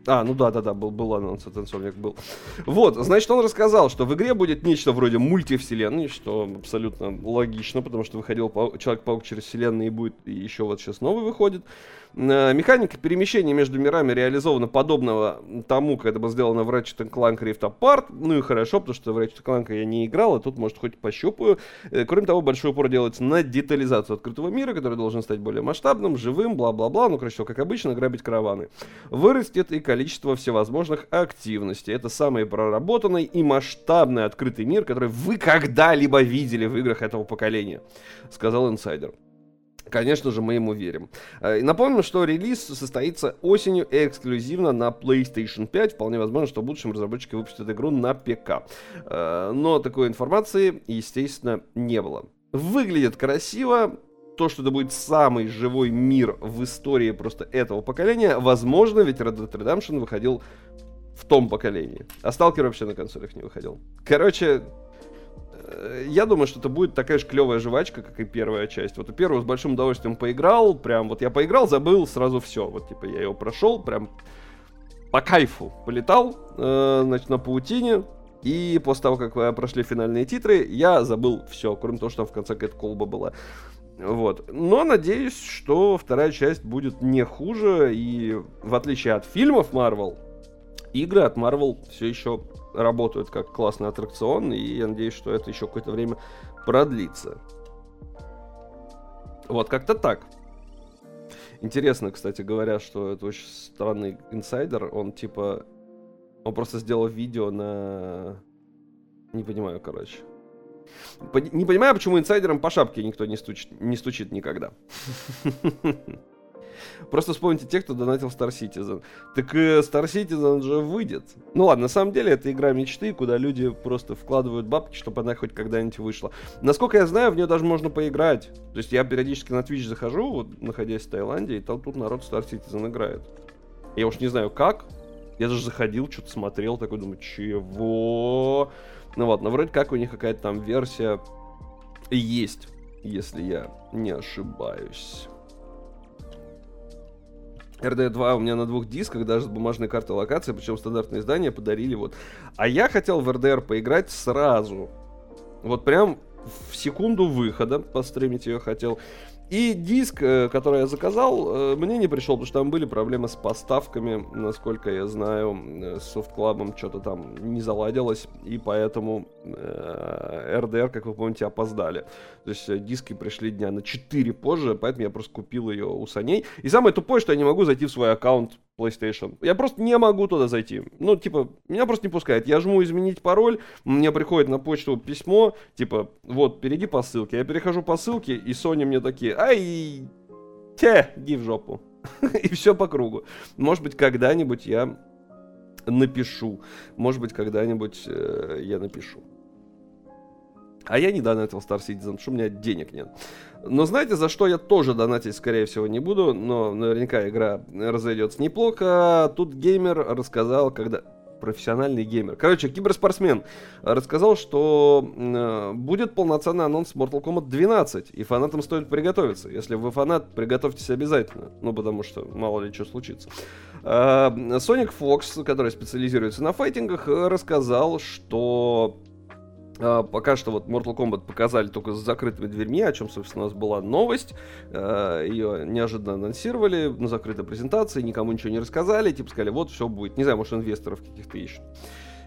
А, ну да, да, да, был, был анонс Insomniac, был. Вот, значит, он рассказал, что в игре будет нечто вроде мультивселенной, что абсолютно логично, потому что выходил Человек-паук через вселенные и будет еще вот сейчас новый выходит. Э, механика перемещения между мирами реализована подобного тому, как это было сделано в Ratchet Clank Rift Apart. Ну и хорошо, потому что в Ratchet Clank я не играл, а тут, может, хоть пощупаю. Э, кроме того, большой упор делается на детализацию открытого мира, который должен стать более масштабным, живым, бла-бла-бла. Ну, короче, как обычно, грабить караваны. Вырастет и количество всевозможных активностей. Это самый проработанный и масштабный открытый мир, который вы когда-либо видели в играх этого поколения, сказал инсайдер. Конечно же, мы ему верим. Э, и напомним, что релиз состоится осенью эксклюзивно на PlayStation 5. Вполне возможно, что в будущем разработчики выпустят игру на ПК. Э, но такой информации, естественно, не было. Выглядит красиво, то, что это будет самый живой мир в истории просто этого поколения, возможно, ведь Red Dead Redemption выходил в том поколении. А Stalker вообще на консолях не выходил. Короче, я думаю, что это будет такая же клевая жвачка, как и первая часть. Вот первую с большим удовольствием поиграл, прям вот я поиграл, забыл, сразу все. Вот типа я его прошел, прям по кайфу полетал, э, значит, на паутине. И после того, как э, прошли финальные титры, я забыл все, кроме того, что в конце какая-то колба была. Вот. Но надеюсь, что вторая часть будет не хуже, и в отличие от фильмов Marvel, игры от Marvel все еще работают как классный аттракцион, и я надеюсь, что это еще какое-то время продлится. Вот, как-то так. Интересно, кстати говоря, что это очень странный инсайдер. Он типа... Он просто сделал видео на... Не понимаю, короче. Не понимаю, почему инсайдерам по шапке никто не стучит, не стучит никогда. Просто вспомните тех, кто донатил Star Citizen. Так э, Star Citizen же выйдет. Ну ладно, на самом деле это игра мечты, куда люди просто вкладывают бабки, чтобы она хоть когда-нибудь вышла. Насколько я знаю, в нее даже можно поиграть. То есть я периодически на Twitch захожу, вот находясь в Таиланде, и там тут народ Star Citizen играет. Я уж не знаю как. Я даже заходил, что-то смотрел, такой думаю, чего? Ну вот, но вроде как у них какая-то там версия есть, если я не ошибаюсь. RD2 у меня на двух дисках, даже с бумажной картой локации, причем стандартное издание подарили вот. А я хотел в RDR поиграть сразу. Вот прям в секунду выхода постримить ее хотел. И диск, э, который я заказал, э, мне не пришел, потому что там были проблемы с поставками, насколько я знаю, э, с софтклабом что-то там не заладилось, и поэтому RDR, как вы помните, опоздали. То есть диски пришли дня на 4 позже, поэтому я просто купил ее у саней. И самое тупое, что я не могу зайти в свой аккаунт PlayStation. Я просто не могу туда зайти. Ну, типа, меня просто не пускает. Я жму изменить пароль, мне приходит на почту письмо, типа, вот, перейди по ссылке. Я перехожу по ссылке, и Sony мне такие, ай, те, иди в жопу. и все по кругу. Может быть, когда-нибудь я напишу. Может быть, когда-нибудь э, я напишу. А я не донатил Star Citizen, потому что у меня денег нет. Но знаете, за что я тоже донатить, скорее всего, не буду, но наверняка игра разойдется неплохо. Тут геймер рассказал, когда... профессиональный геймер. Короче, киберспортсмен рассказал, что э, будет полноценный анонс Mortal Kombat 12, и фанатам стоит приготовиться. Если вы фанат, приготовьтесь обязательно, ну, потому что мало ли что случится. Э, Sonic Fox, который специализируется на файтингах, рассказал, что пока что вот Mortal Kombat показали только с закрытыми дверьми, о чем, собственно, у нас была новость. Uh, ее неожиданно анонсировали на закрытой презентации, никому ничего не рассказали, типа сказали, вот все будет. Не знаю, может, инвесторов каких-то ищут.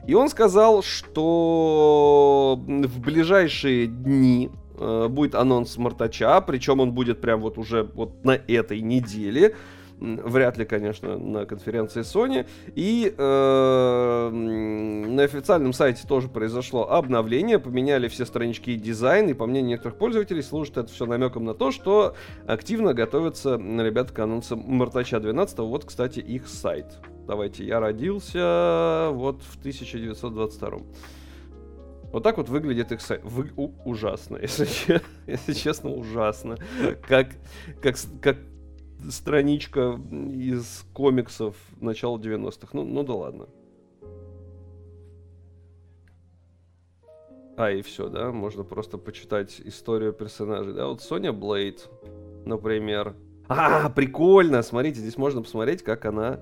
И он сказал, что в ближайшие дни uh, будет анонс Мартача, причем он будет прям вот уже вот на этой неделе. Вряд ли, конечно, на конференции Sony. И э, на официальном сайте тоже произошло обновление. Поменяли все странички и дизайн. И по мнению некоторых пользователей, служит это все намеком на то, что активно готовятся ребята к анонсу Мартача 12. Вот, кстати, их сайт. Давайте, я родился вот в 1922. Вот так вот выглядит их сайт. Вы, у, ужасно, если, если честно, ужасно. Как, как, как страничка из комиксов начала 90-х. Ну, ну да ладно. А, и все, да? Можно просто почитать историю персонажей. Да, вот Соня Блейд, например. А, прикольно! Смотрите, здесь можно посмотреть, как она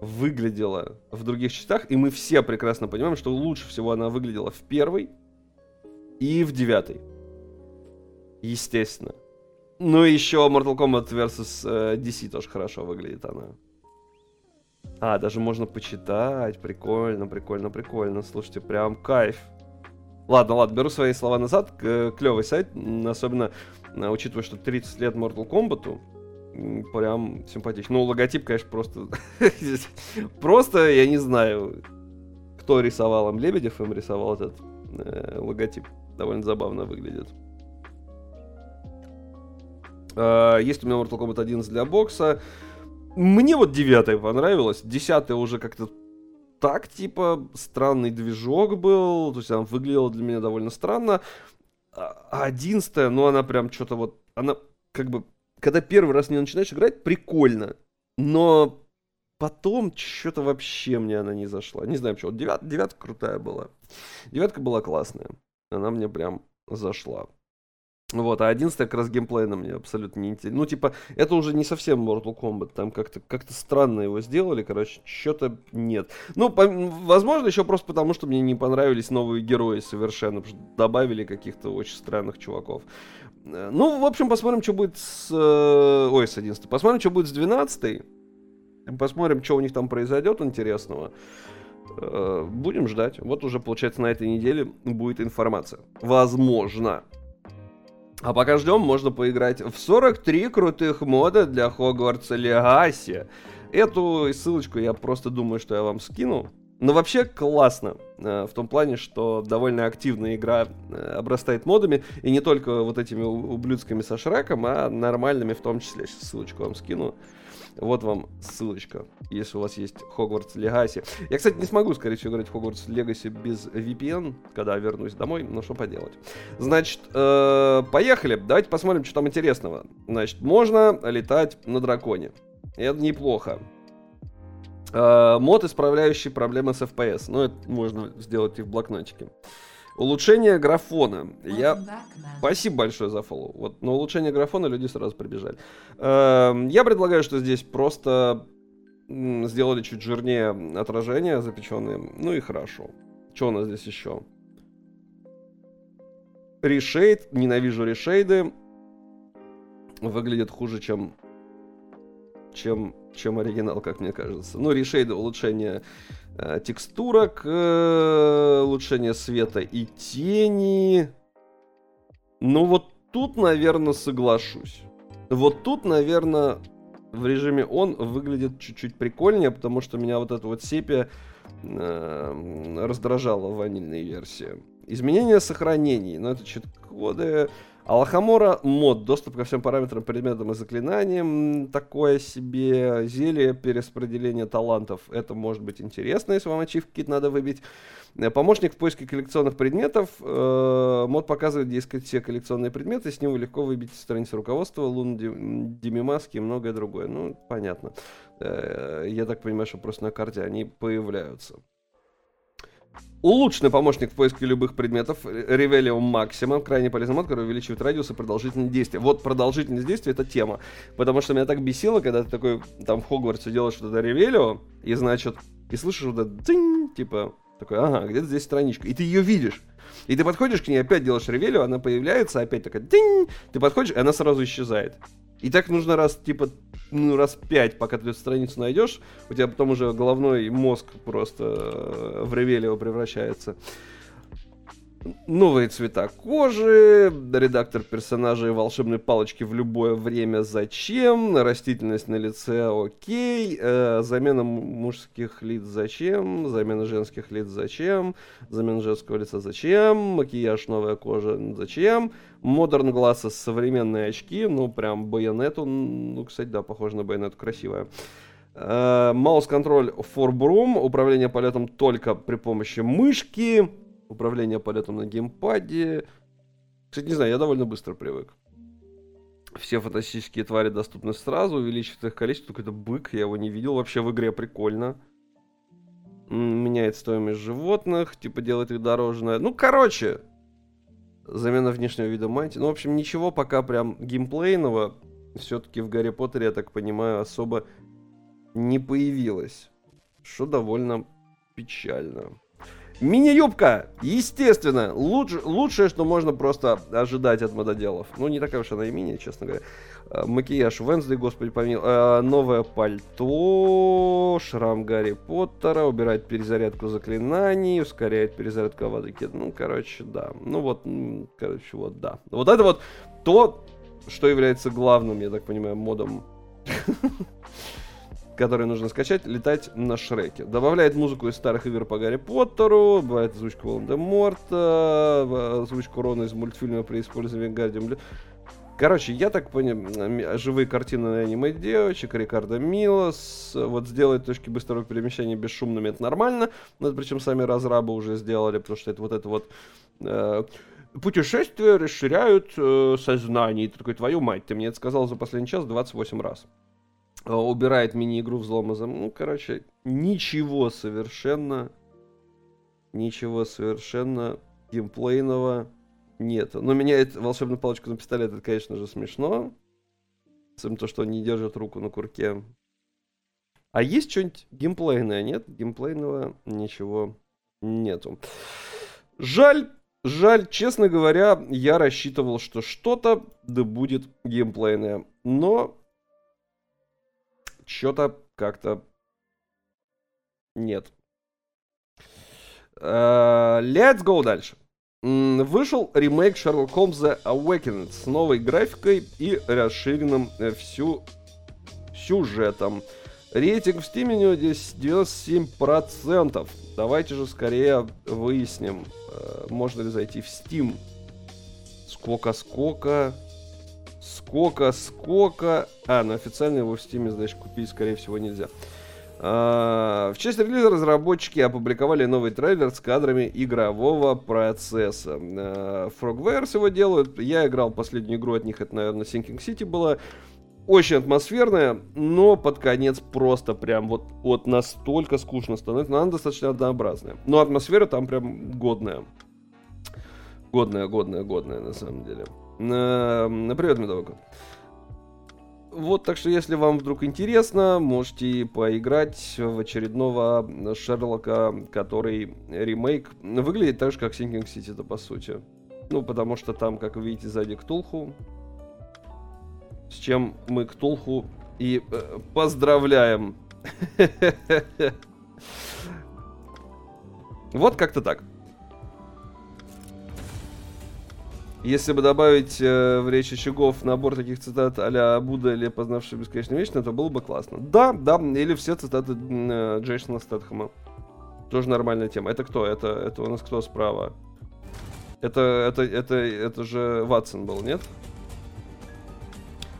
выглядела в других частях. И мы все прекрасно понимаем, что лучше всего она выглядела в первой и в девятой. Естественно. Ну, еще Mortal Kombat vs э, DC тоже хорошо выглядит она. А, даже можно почитать. Прикольно, прикольно, прикольно. Слушайте, прям кайф. Ладно, ладно, беру свои слова назад. Клевый сайт, особенно э, учитывая, что 30 лет Mortal Kombat. Прям симпатично. Ну, логотип, конечно, просто... просто, я не знаю, кто рисовал им. Лебедев им рисовал этот э, логотип. Довольно забавно выглядит. Uh, есть у меня Mortal Kombat 11 для бокса. Мне вот девятая понравилась. Десятая уже как-то так, типа, странный движок был. То есть она выглядела для меня довольно странно. А одиннадцатая, ну она прям что-то вот... Она как бы... Когда первый раз не начинаешь играть, прикольно. Но потом что-то вообще мне она не зашла. Не знаю, почему. Девят, девятка крутая была. Девятка была классная. Она мне прям зашла. Вот, а 11 как раз геймплейно мне абсолютно не интересно. Ну, типа, это уже не совсем Mortal Kombat, там как-то как странно его сделали, короче, что-то нет. Ну, по, возможно, еще просто потому, что мне не понравились новые герои совершенно, потому что добавили каких-то очень странных чуваков. Э, ну, в общем, посмотрим, что будет с... Э, ой, с 11 Посмотрим, что будет с 12 Посмотрим, что у них там произойдет интересного. Э, будем ждать. Вот уже, получается, на этой неделе будет информация. Возможно. А пока ждем, можно поиграть в 43 крутых мода для Хогвартса Легаси. Эту ссылочку я просто думаю, что я вам скину. Но вообще классно. Э, в том плане, что довольно активная игра э, обрастает модами. И не только вот этими ублюдскими со Шреком, а нормальными в том числе. Сейчас ссылочку вам скину. Вот вам ссылочка, если у вас есть Хогвартс Легаси. Я, кстати, не смогу, скорее всего, играть в Хогвартс Легаси без VPN, когда вернусь домой, но что поделать. Значит, э, поехали. Давайте посмотрим, что там интересного. Значит, можно летать на драконе. Это неплохо. Э, мод, исправляющий проблемы с FPS. Ну, это можно сделать и в блокнотике. Улучшение графона. Я... Спасибо большое за фоллоу. Вот на улучшение графона люди сразу прибежали. Эм, я предлагаю, что здесь просто сделали чуть жирнее отражения запеченные. Ну и хорошо. Что у нас здесь еще? Решейд. Ненавижу решейды. Выглядит хуже, чем чем, чем оригинал, как мне кажется. Ну, решейды улучшение текстурок, э, улучшение света и тени. Ну, вот тут, наверное, соглашусь. Вот тут, наверное, в режиме он выглядит чуть-чуть прикольнее, потому что меня вот эта вот сепия э, раздражала в ванильной версии. Изменение сохранений. Ну, это чит-коды. Алхамора мод, доступ ко всем параметрам, предметам и заклинаниям, такое себе зелье, перераспределение талантов, это может быть интересно, если вам ачивки надо выбить. Э, помощник в поиске коллекционных предметов, э, мод показывает, где искать все коллекционные предметы, с него легко выбить страницу руководства, лун, демимаски и многое другое. Ну, понятно. Э, я так понимаю, что просто на карте они появляются. Улучшенный помощник в поиске любых предметов, Revelio Maximum, крайне полезный мод, который увеличивает радиус и продолжительность действия. Вот продолжительность действия это тема, потому что меня так бесило, когда ты такой там в Хогвартсе делаешь что-то Revelio, и значит, и слышишь вот это динь, типа, такой, ага, где-то здесь страничка, и ты ее видишь. И ты подходишь к ней, опять делаешь ревелю, она появляется, опять такая, динь, ты подходишь, и она сразу исчезает. И так нужно раз, типа, ну, раз пять, пока ты эту страницу найдешь, у тебя потом уже головной мозг просто э, в ревелио превращается. Новые цвета кожи, редактор персонажей волшебной палочки в любое время зачем, растительность на лице окей, э, замена мужских лиц зачем, замена женских лиц зачем, замена женского лица зачем, макияж новая кожа зачем, модерн глаза современные очки, ну прям байонету, ну кстати да, похоже на байонету, красивая. Маус-контроль for Broom, управление полетом только при помощи мышки, управление полетом на геймпаде. Кстати, не знаю, я довольно быстро привык. Все фантастические твари доступны сразу, увеличивает их количество. Какой-то бык, я его не видел. Вообще в игре прикольно. Меняет стоимость животных, типа делает их дороже. Ну, короче, замена внешнего вида мантии. Ну, в общем, ничего пока прям геймплейного все-таки в Гарри Поттере, я так понимаю, особо не появилось. Что довольно печально. Мини-юбка, естественно, луч, лучшее, что можно просто ожидать от мододелов. Ну, не такая уж она и мини, честно говоря. А, макияж Венсдей, господи помил. А, новое пальто, шрам Гарри Поттера, убирает перезарядку заклинаний, ускоряет перезарядку аватаки. Ну, короче, да. Ну вот, короче, вот, да. Вот это вот то, что является главным, я так понимаю, модом который нужно скачать, летать на Шреке. Добавляет музыку из старых игр по Гарри Поттеру, бывает озвучку Волан-де-Морта, озвучку Рона из мультфильма при использовании Гардиум. Короче, я так понял, живые картины на аниме девочек, Рикардо Милос, вот сделать точки быстрого перемещения бесшумными, это нормально, но это причем сами разрабы уже сделали, потому что это вот это вот э, путешествия расширяют э, сознание. И ты такой, твою мать, ты мне это сказал за последний час 28 раз. Э, убирает мини-игру взлома зам... Ну, короче, ничего совершенно, ничего совершенно геймплейного нет. Но меняет волшебную палочку на пистолет, это, конечно же, смешно. Сам то, что он не держит руку на курке. А есть что-нибудь геймплейное? Нет, геймплейного ничего нету. Жаль, жаль, честно говоря, я рассчитывал, что что-то да будет геймплейное. Но что-то как-то нет. Uh, let's go дальше. Вышел ремейк Holmes The Awakened с новой графикой и расширенным э, всю сюжетом. Рейтинг в Steam у него здесь 97%. Давайте же скорее выясним, э, можно ли зайти в Steam. Сколько-сколько... Сколько, сколько... А, ну официально его в Steam, значит, купить, скорее всего, нельзя. А, в честь релиза разработчики опубликовали новый трейлер с кадрами игрового процесса. А, Frogwares его делают. Я играл последнюю игру от них, это, наверное, Sinking City была. Очень атмосферная, но под конец просто прям вот, вот настолько скучно становится. Но она достаточно однообразная. Но атмосфера там прям годная. Годная, годная, годная на самом деле. На привет, медовый кот. Вот, так что, если вам вдруг интересно, можете поиграть в очередного Шерлока, который ремейк. Выглядит так же, как Sinking City, это по сути. Ну, потому что там, как вы видите, сзади Ктулху. С чем мы Ктулху и э, поздравляем. Вот как-то так. Если бы добавить э, в речь очагов набор таких цитат а-ля Будда или познавший бесконечно вечно, то было бы классно. Да, да, или все цитаты э, Джейсона Стэтхэма. Тоже нормальная тема. Это кто? Это, это у нас кто справа? Это, это, это, это же Ватсон был, нет?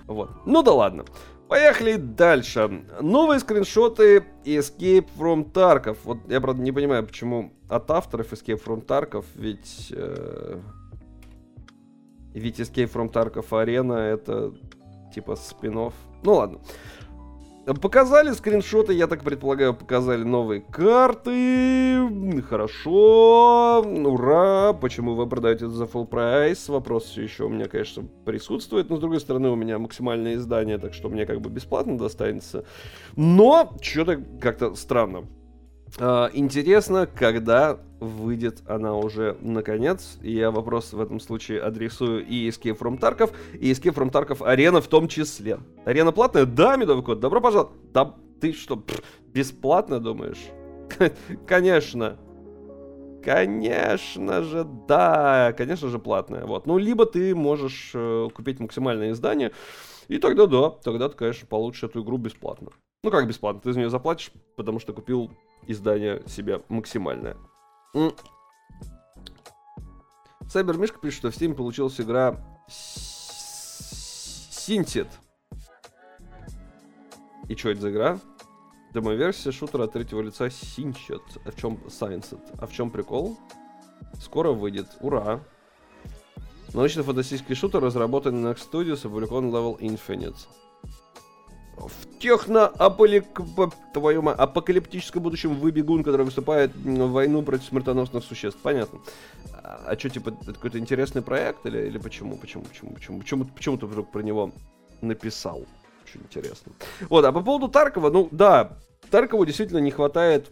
Вот. Ну да ладно. Поехали дальше. Новые скриншоты Escape from Tarkov. Вот я, правда, не понимаю, почему от авторов Escape from Tarkov, ведь... Э ведь Escape from Tarkov Arena это типа спин -офф. Ну ладно. Показали скриншоты, я так предполагаю, показали новые карты. Хорошо. Ура. Почему вы продаете это за full прайс? Вопрос все еще у меня, конечно, присутствует. Но, с другой стороны, у меня максимальное издание, так что мне как бы бесплатно достанется. Но, что-то как-то странно. А, интересно, когда выйдет она уже наконец. Я вопрос в этом случае адресую и Escape from Tarkov, и Escape from Tarkov Арена в том числе. Арена платная? Да, медовый код, добро пожаловать. Да ты что, пфф, бесплатно думаешь? Конечно. Конечно же, да, конечно же платная. Вот. Ну, либо ты можешь э, купить максимальное издание, и тогда да, тогда ты, конечно, получишь эту игру бесплатно. Ну, как бесплатно? Ты за нее заплатишь, потому что купил издание себе максимальное. Сайбер Мишка пишет, что в Steam получилась игра Синтит. И что это за игра? Демо-версия шутера от третьего лица Синчет. А в чем Сайнсет? А в чем прикол? Скоро выйдет. Ура! Научно-фантастический шутер, разработанный на Next Studios, опубликован Level Infinite в техно-апокалиптическом будущем вы бегун, который выступает в войну против смертоносных существ. Понятно. А, а что, типа, это какой-то интересный проект или, или почему, почему, почему, почему, почему, почему ты вдруг про него написал? Очень интересно. Вот, а по поводу Таркова, ну да, Таркову действительно не хватает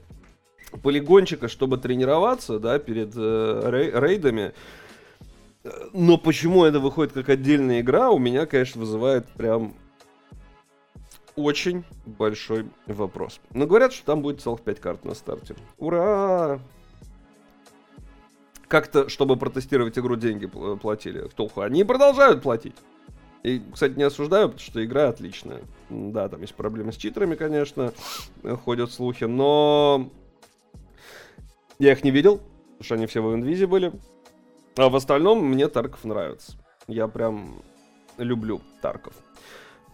полигончика, чтобы тренироваться, да, перед э, рей рейдами. Но почему это выходит как отдельная игра, у меня, конечно, вызывает прям очень большой вопрос. Но говорят, что там будет целых 5 карт на старте. Ура! Как-то, чтобы протестировать игру, деньги платили в Толху. Они продолжают платить. И, кстати, не осуждаю, потому что игра отличная. Да, там есть проблемы с читерами, конечно, ходят слухи, но я их не видел, потому что они все в инвизе были. А в остальном мне Тарков нравится. Я прям люблю Тарков.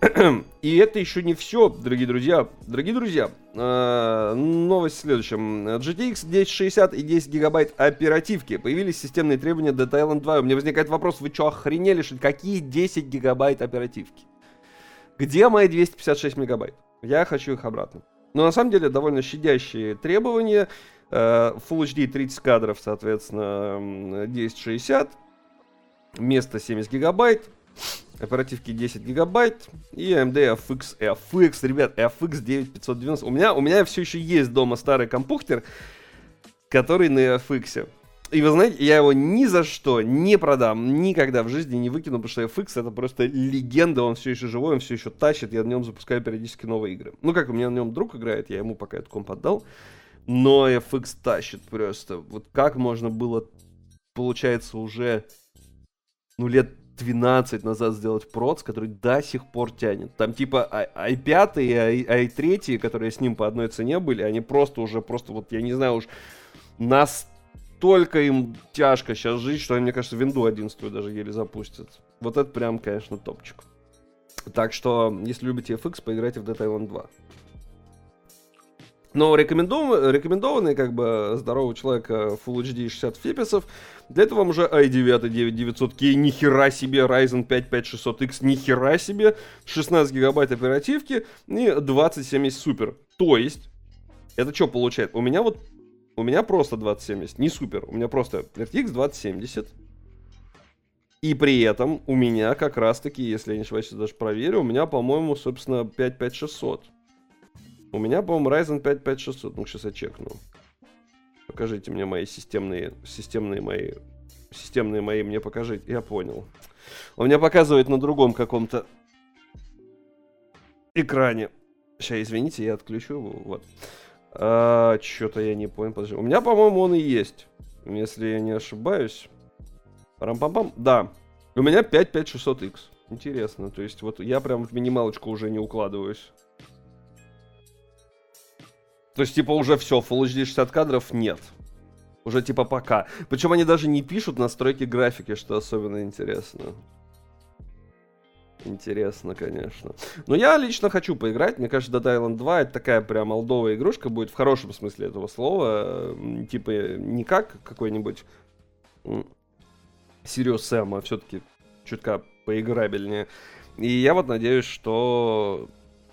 И это еще не все, дорогие друзья. Дорогие друзья, э, новость в следующем. GTX 1060 и 10 гигабайт оперативки. Появились системные требования Dead Island 2. У меня возникает вопрос, вы что, охренели, что какие 10 гигабайт оперативки? Где мои 256 мегабайт? Я хочу их обратно. Но на самом деле довольно щадящие требования. Э, Full HD 30 кадров, соответственно, 1060. Место 70 гигабайт оперативки 10 гигабайт и AMD FX, FX, ребят, FX 9590. У меня, у меня все еще есть дома старый компьютер, который на FX. И вы знаете, я его ни за что не продам, никогда в жизни не выкину, потому что FX это просто легенда, он все еще живой, он все еще тащит, я на нем запускаю периодически новые игры. Ну как, у меня на нем друг играет, я ему пока этот комп отдал, но FX тащит просто. Вот как можно было, получается, уже, ну, лет 12 назад сделать проц, который до сих пор тянет. Там типа i5 и i3, которые с ним по одной цене были, они просто уже, просто вот, я не знаю уж, настолько им тяжко сейчас жить, что они, мне кажется, винду 11 даже еле запустят. Вот это прям, конечно, топчик. Так что, если любите FX, поиграйте в Dead Island 2. Но рекомендов... рекомендованный, как бы, здорового человека Full HD 60 фиписов. Для этого вам уже i9 9900K, нихера себе, Ryzen 5 5600X, нихера себе, 16 гигабайт оперативки и 2070 супер. То есть, это что получает? У меня вот, у меня просто 2070, не супер, у меня просто RTX 2070. И при этом у меня как раз таки, если я не ошибаюсь, даже проверю, у меня, по-моему, собственно, 55600. У меня, по-моему, Ryzen 5 5600. Ну, сейчас я чекну. Покажите мне мои системные, системные мои, системные мои мне покажите. Я понял. Он меня показывает на другом каком-то экране. Сейчас, извините, я отключу его. Вот. А, Что-то я не понял. Подожди. У меня, по-моему, он и есть. Если я не ошибаюсь. Парам-пам-пам. Да. У меня 55600X. Интересно. То есть, вот я прям в минималочку уже не укладываюсь. То есть, типа, уже все, Full HD 60 кадров нет. Уже, типа, пока. Причем они даже не пишут настройки графики, что особенно интересно. Интересно, конечно. Но я лично хочу поиграть. Мне кажется, Dead Island 2 это такая прям олдовая игрушка будет в хорошем смысле этого слова. Типа, не как какой-нибудь Sirius Sam, а все-таки чутка поиграбельнее. И я вот надеюсь, что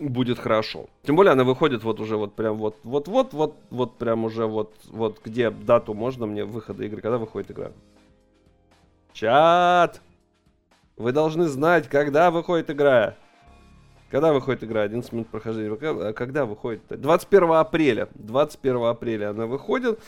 будет хорошо. Тем более она выходит вот уже вот прям вот вот вот вот вот прям уже вот вот где дату можно мне выхода игры, когда выходит игра. Чат! Вы должны знать, когда выходит игра. Когда выходит игра? 11 минут прохождения. А когда выходит? 21 апреля. 21 апреля она выходит,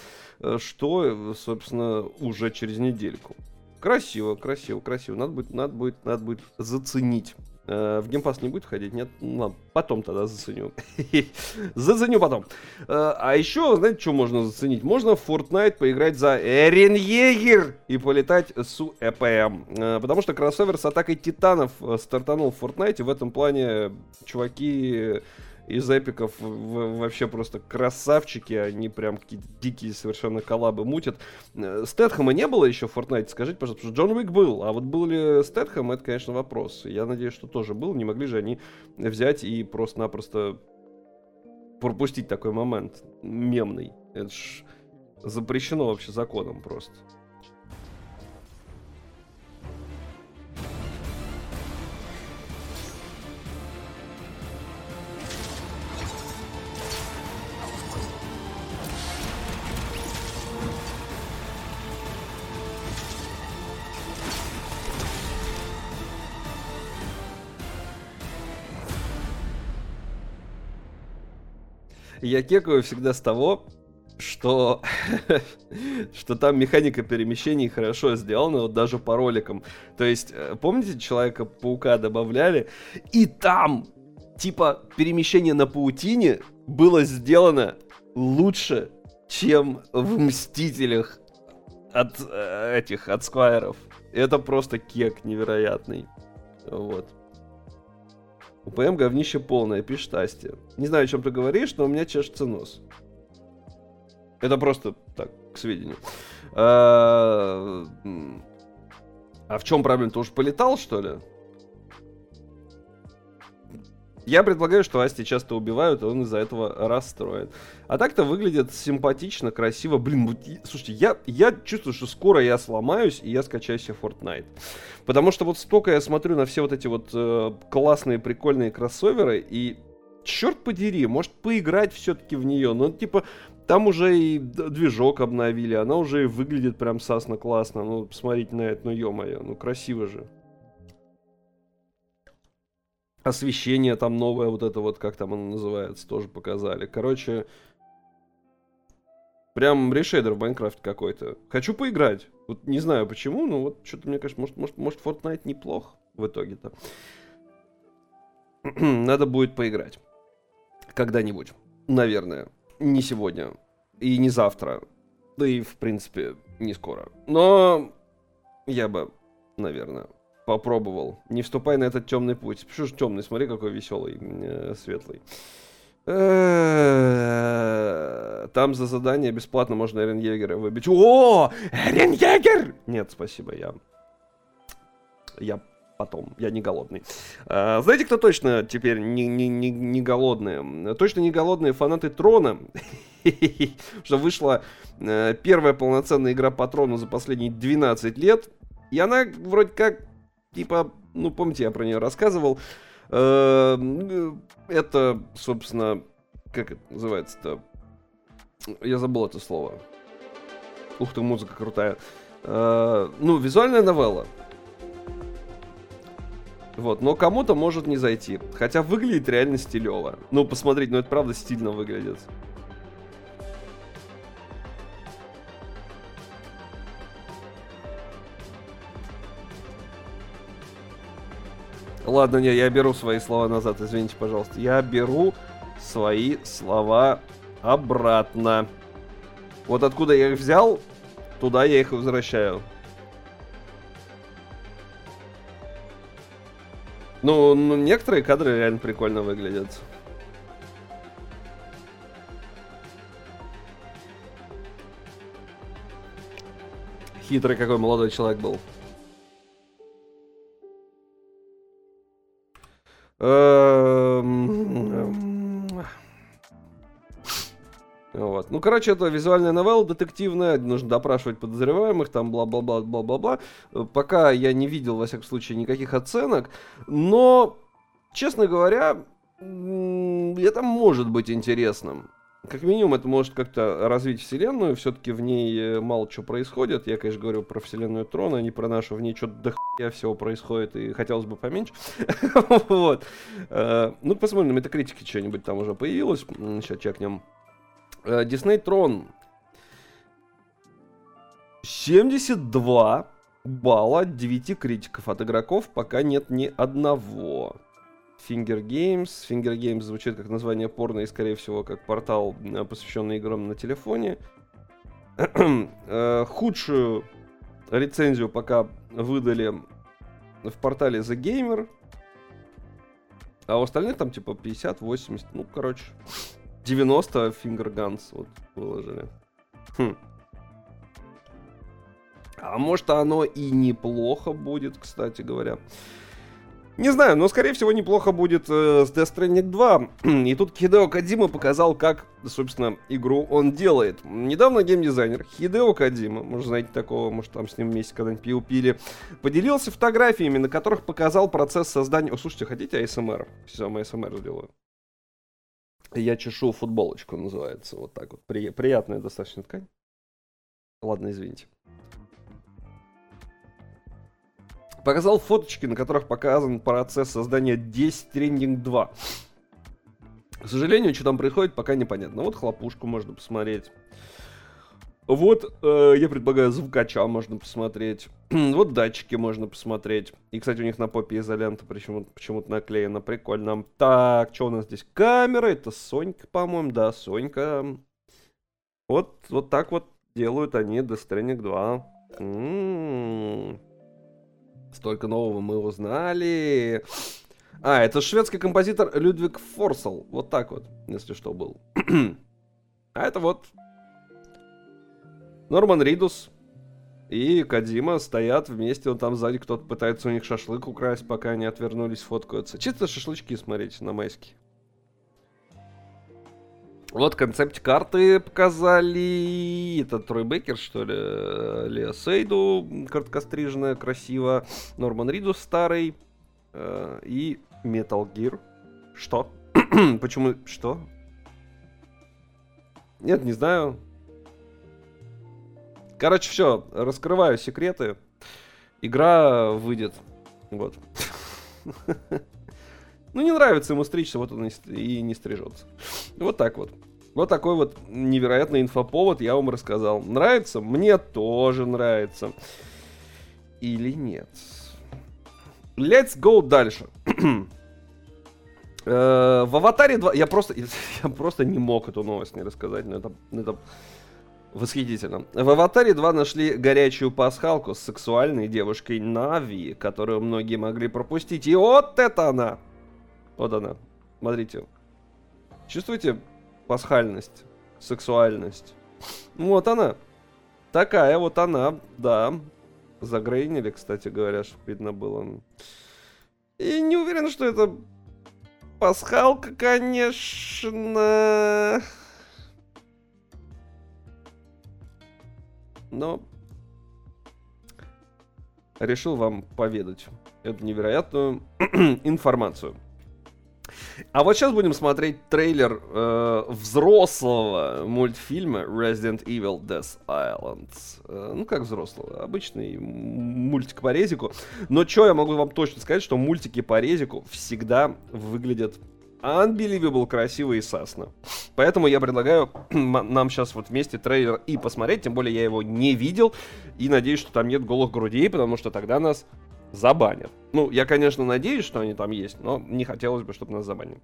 э, что, собственно, уже через недельку. Красиво, красиво, красиво. Надо будет, надо будет, надо будет заценить. Э, в геймпас не будет ходить? Нет? Ну, ладно, потом тогда заценю. заценю потом. Э, а еще, знаете, что можно заценить? Можно в Fortnite поиграть за Эрен Егер и полетать с ЭПМ. Э, потому что кроссовер с атакой титанов стартанул в Fortnite. В этом плане чуваки из эпиков вообще просто красавчики, они прям какие-то дикие совершенно коллабы мутят. Э, Стэтхэма не было еще в Fortnite, скажите, пожалуйста, потому что Джон Уик был, а вот был ли Стэтхэм, это, конечно, вопрос. Я надеюсь, что тоже был, не могли же они взять и просто-напросто пропустить такой момент мемный. Это ж запрещено вообще законом просто. Я кекаю всегда с того, что, что там механика перемещений хорошо сделана, вот даже по роликам. То есть, э, помните, Человека-паука добавляли, и там, типа, перемещение на паутине было сделано лучше, чем в Мстителях от э, этих, от Сквайров. Это просто кек невероятный. Вот. УПМ говнище полное, пишет Асти. Не знаю, о чем ты говоришь, но у меня чешется нос. Это просто так, к сведению. А, а в чем проблема? Ты уж полетал, что ли? Я предполагаю, что Асти часто убивают, и он из-за этого расстроен. А так-то выглядит симпатично, красиво. Блин, слушайте, я, я чувствую, что скоро я сломаюсь, и я скачаю себе Fortnite. Потому что вот столько я смотрю на все вот эти вот э, классные, прикольные кроссоверы, и черт подери, может поиграть все-таки в нее. Но типа там уже и движок обновили, она уже и выглядит прям сасно классно. Ну, посмотрите на это, ну ё-моё, ну красиво же освещение там новое, вот это вот, как там оно называется, тоже показали. Короче, прям решейдер в Майнкрафте какой-то. Хочу поиграть. Вот не знаю почему, но вот что-то мне кажется, может, может, может Fortnite неплох в итоге-то. Надо будет поиграть. Когда-нибудь. Наверное. Не сегодня. И не завтра. Да и, в принципе, не скоро. Но я бы, наверное, попробовал. Не вступай на этот темный путь. Почему же темный? Смотри, какой веселый, э, светлый. Э, там за задание бесплатно можно Эрен Егера выбить. О, Эрен Егер! Нет, спасибо, я... Я потом, я не голодный. А, знаете, кто точно теперь не, не, не, не голодные? Точно не голодные фанаты Трона. Что вышла э, первая полноценная игра по Трону за последние 12 лет. И она вроде как типа, ну, помните, я про нее рассказывал. Эм, это, собственно, как это называется-то? Я забыл это слово. Ух ты, музыка крутая. Э, ну, визуальная новелла. Вот, но кому-то может не зайти. Хотя выглядит реально стилево. Ну, посмотрите, ну это правда стильно выглядит. Ладно, не, я беру свои слова назад, извините, пожалуйста. Я беру свои слова обратно. Вот откуда я их взял, туда я их возвращаю. Ну, ну некоторые кадры реально прикольно выглядят. Хитрый какой молодой человек был. Вот. Ну, короче, это визуальная новелла детективная, нужно допрашивать подозреваемых, там бла-бла-бла, бла-бла-бла. Пока я не видел, во всяком случае, никаких оценок, но, честно говоря, это может быть интересным. Как минимум, это может как-то развить вселенную. Все-таки в ней э, мало чего происходит. Я, конечно, говорю про вселенную Трона, а не про нашу. В ней что-то до всего происходит, и хотелось бы поменьше. вот. Э, ну, посмотрим, на метакритике что-нибудь там уже появилось. Сейчас чекнем. Дисней Трон 72 балла от 9 критиков. От игроков пока нет ни одного. Finger Games. Finger Games звучит как название порно и, скорее всего, как портал, э, посвященный играм на телефоне. Э, худшую рецензию пока выдали в портале The Gamer. А у остальных там типа 50, 80, ну, короче, 90 Finger Guns вот выложили. Хм. А может оно и неплохо будет, кстати говоря. Не знаю, но скорее всего неплохо будет э, с Death Stranding 2. И тут Хидео Кадима показал, как, собственно, игру он делает. Недавно геймдизайнер Хидео Кадима, может, знаете такого, может, там с ним вместе когда-нибудь пил пили, поделился фотографиями, на которых показал процесс создания... О, слушайте, хотите ASMR? Все, мы ASMR сделаю. Я чешу футболочку, называется. Вот так вот. При... Приятная достаточно ткань. Ладно, извините. Показал фоточки, на которых показан процесс создания 10 Trending 2. К сожалению, что там происходит, пока непонятно. Вот хлопушку можно посмотреть. Вот, э, я предлагаю, звукача можно посмотреть. вот датчики можно посмотреть. И, кстати, у них на попе изолента почему-то почему наклеено. Прикольно. Так, что у нас здесь? Камера. Это Сонька, по-моему. Да, Сонька. Вот, вот так вот делают они Death Stranding 2. М-м-м. Столько нового мы узнали. А, это шведский композитор Людвиг Форсел. Вот так вот, если что, был. а это вот Норман Ридус и Кадима стоят вместе. Вот там сзади кто-то пытается у них шашлык украсть, пока они отвернулись, фоткаются. Чисто шашлычки смотрите на майские. Вот концепт карты показали. Это Трой Бейкер, что ли? Лео Сейду, короткостриженная, красиво. Норман Ридус старый. Э, и Metal Gear. Что? Почему? Что? Нет, не знаю. Короче, все, раскрываю секреты. Игра выйдет. Вот. Ну, не нравится ему стричься, вот он и не стрижется. Вот так вот. Вот такой вот невероятный инфоповод я вам рассказал. Нравится? Мне тоже нравится. Или нет? Let's go дальше. Э, в Аватаре 2... Я просто, я просто не мог эту новость не рассказать, но это, это восхитительно. В Аватаре 2 нашли горячую пасхалку с сексуальной девушкой Нави, которую многие могли пропустить. И вот это она! Вот она. Смотрите. Чувствуете пасхальность, сексуальность? Вот она. Такая вот она, да. Загрейнили, кстати говоря, чтобы видно было. И не уверен, что это пасхалка, конечно. Но решил вам поведать эту невероятную информацию. А вот сейчас будем смотреть трейлер э, взрослого мультфильма Resident Evil Death Island. Э, ну, как взрослого, обычный мультик по резику. Но что я могу вам точно сказать, что мультики по резику всегда выглядят unbelievable красиво и сасно. Поэтому я предлагаю нам сейчас вот вместе трейлер и посмотреть, тем более я его не видел, и надеюсь, что там нет голых грудей, потому что тогда нас забанят. Ну, я, конечно, надеюсь, что они там есть, но не хотелось бы, чтобы нас забанили.